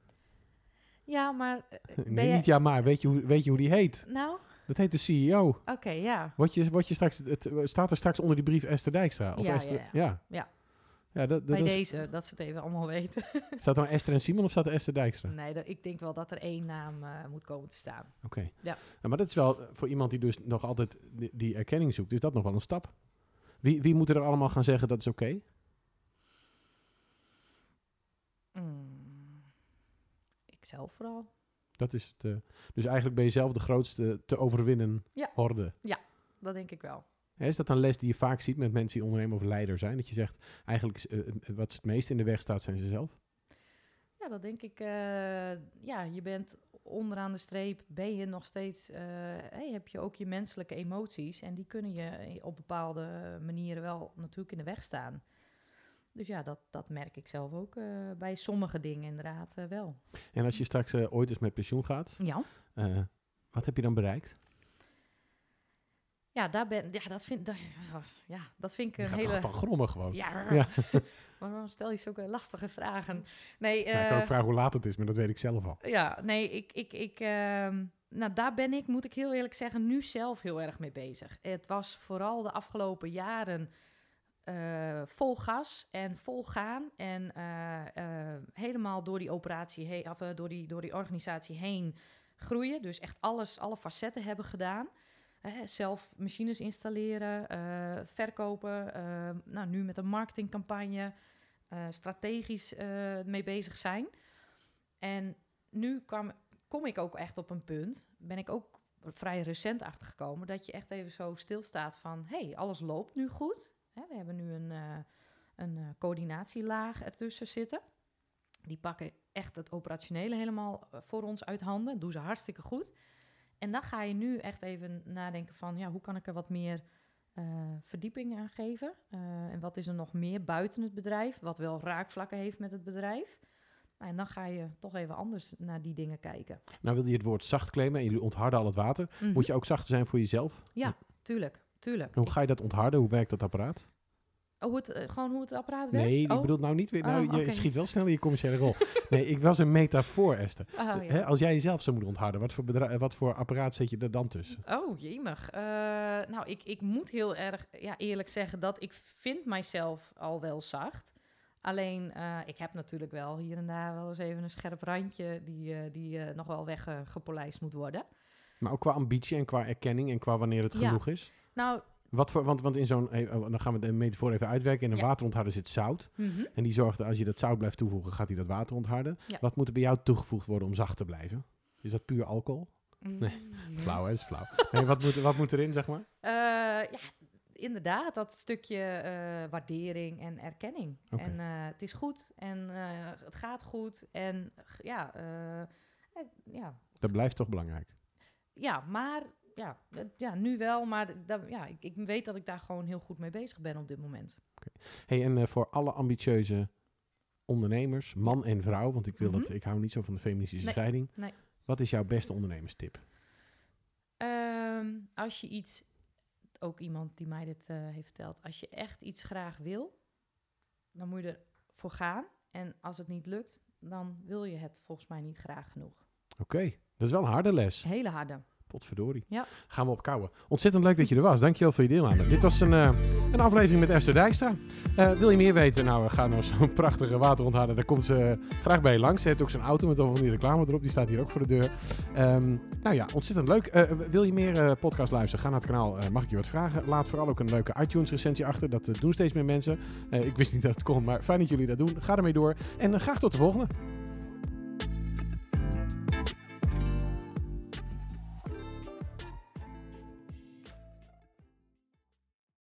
Ja, maar... eh, ben Nee, je- niet ja maar. Weet je, hoe, weet je hoe die heet? Nou, Dat heet de CEO. oké, ja. Word je, word je straks, het, staat er straks onder die brief Esther Dijkstra? Of Ja, Esther, ja, ja. Ja. Ja, dat, dat Bij is- deze, dat ze het even allemaal weten. <laughs> Staat er nou Esther en Simon of staat er Esther Dijkstra? nee, dat, ik denk wel dat er één naam eh, moet komen te staan. Oké. Ja. Nou, maar dat is wel eh, voor iemand die dus nog altijd die, die erkenning zoekt, is dat nog wel een stap. Wie, wie moet er allemaal gaan zeggen dat is oké? Mm. Ikzelf vooral. Dat is het. eh, dus eigenlijk ben je zelf de grootste te overwinnen Ja. horde. Dat denk ik wel. Is dat een les die je vaak ziet met mensen die ondernemer of leider zijn? Dat je zegt, eigenlijk eh, eh, wat het meest in de weg staat, zijn ze zelf. Ja, dat denk ik. ja, je bent onderaan de streep, ben je nog steeds, hey, heb je ook je menselijke emoties. En die kunnen je op bepaalde manieren wel natuurlijk in de weg staan. Dus ja, dat, dat merk ik zelf ook eh, bij sommige dingen inderdaad eh, wel. En als je straks eh, ooit eens met pensioen gaat, Ja. wat heb je dan bereikt? Ja, daar ben, ja, dat vind, dat, ja, dat vind ik een hele... van grommen gewoon. Ja, <laughs> Ja. <laughs> waarom stel je zulke lastige vragen? Nee, Nou, ik kan ook vragen hoe laat het is, maar dat weet ik zelf al. ja, nee, ik, ik, ik, ehm, nou, daar ben ik, moet ik heel eerlijk zeggen, nu zelf heel erg mee bezig. Het was vooral de afgelopen jaren eh, vol gas en vol gaan en eh, eh, helemaal door die operatie heen, of door, die, door die organisatie heen groeien. Dus echt alles, alle facetten hebben gedaan. Zelf machines installeren, verkopen, nou, nu met een marketingcampagne, strategisch mee bezig zijn. En nu kwam, kom ik ook echt op een punt, ben ik ook vrij recent achtergekomen, dat je echt even zo stilstaat van, hey, alles loopt nu goed. We hebben nu een, eh, een eh, coördinatielaag ertussen zitten. Die pakken echt het operationele helemaal eh, voor ons uit handen. Doen ze hartstikke goed. En dan ga je nu echt even nadenken van, ja, hoe kan ik er wat meer eh, verdieping aan geven? En wat is er nog meer buiten het bedrijf, wat wel raakvlakken heeft met het bedrijf? Nou, en dan ga je toch even anders naar die dingen kijken. Nou wilde je het woord zacht claimen en jullie ontharden al het water. Mhm. Moet je ook zachter zijn voor jezelf? Tuurlijk, tuurlijk. En hoe ga je dat ontharden? Hoe werkt dat apparaat? Oh, hoe het, eh, gewoon hoe het apparaat werkt? Nee, ik oh. bedoel nou niet weer... Nou, Oh, je oké. schiet wel snel in je commerciële rol. <laughs> nee, ik was een metafoor, Esther. Ja. Als jij jezelf zou moeten ontharden, wat voor, bedra- wat voor apparaat zet je er dan tussen? Oh, jemig. Eh, nou, ik, ik moet heel erg ja, eerlijk zeggen dat ik vind mijzelf al wel zacht. Alleen, eh, ik heb natuurlijk wel hier en daar wel eens even een scherp randje die, die nog wel weggepolijst moet worden. Maar ook qua ambitie en qua erkenning en qua wanneer het Ja. genoeg is? Nou, Wat voor, want, want in zo'n, eh, oh, dan gaan we de metafoor even uitwerken. In een Ja. waterontharder zit zout. mhm. En die zorgt dat als je dat zout blijft toevoegen, gaat hij dat water ontharden. Ja. Wat moet er bij jou toegevoegd worden om zacht te blijven? Is dat puur alcohol? Nee, Mm, Flauw, hè? Is flauw. Nee, wat, moet, wat moet erin, zeg maar? Eh, ja, inderdaad, dat stukje eh, waardering en erkenning. En het is goed en het gaat goed. En ja, ja, Dat blijft toch belangrijk. ja, maar ja, ja, nu wel. Maar ja, ik, ik weet dat ik daar gewoon heel goed mee bezig ben op dit moment. Hey, en eh, voor alle ambitieuze ondernemers, man en vrouw, want ik wil dat, Mhm. ik hou niet zo van de feministische Nee, scheiding. nee. Wat is jouw beste ondernemerstip? Ehm, als je iets, ook iemand die mij dit eh, heeft verteld, als je echt iets graag wil, dan moet je ervoor gaan. En als het niet lukt, dan wil je het volgens mij niet graag genoeg. Oké, dat is wel een harde les. Hele harde. Potverdorie. Ja. Gaan we opkouwen. Ontzettend leuk dat je er was. Dankjewel voor je deelname. Dit was een, eh, een aflevering met Esther Dijkstra. Eh, wil je meer weten? Nou, eh, ga naar zo'n <laughs> prachtige waterontharder. Daar komt ze eh, graag bij je langs. Ze heeft ook zo'n auto met al van die reclame erop. Die staat hier ook voor de deur. Ehm, nou ja, ontzettend leuk. Wil je meer podcast luisteren? Ga naar het kanaal. Mag ik je wat vragen? Laat vooral ook een leuke iTunes recensie achter. Dat doen steeds meer mensen. Ik wist niet dat het kon, maar fijn dat jullie dat doen. Ga ermee door. En graag tot de volgende.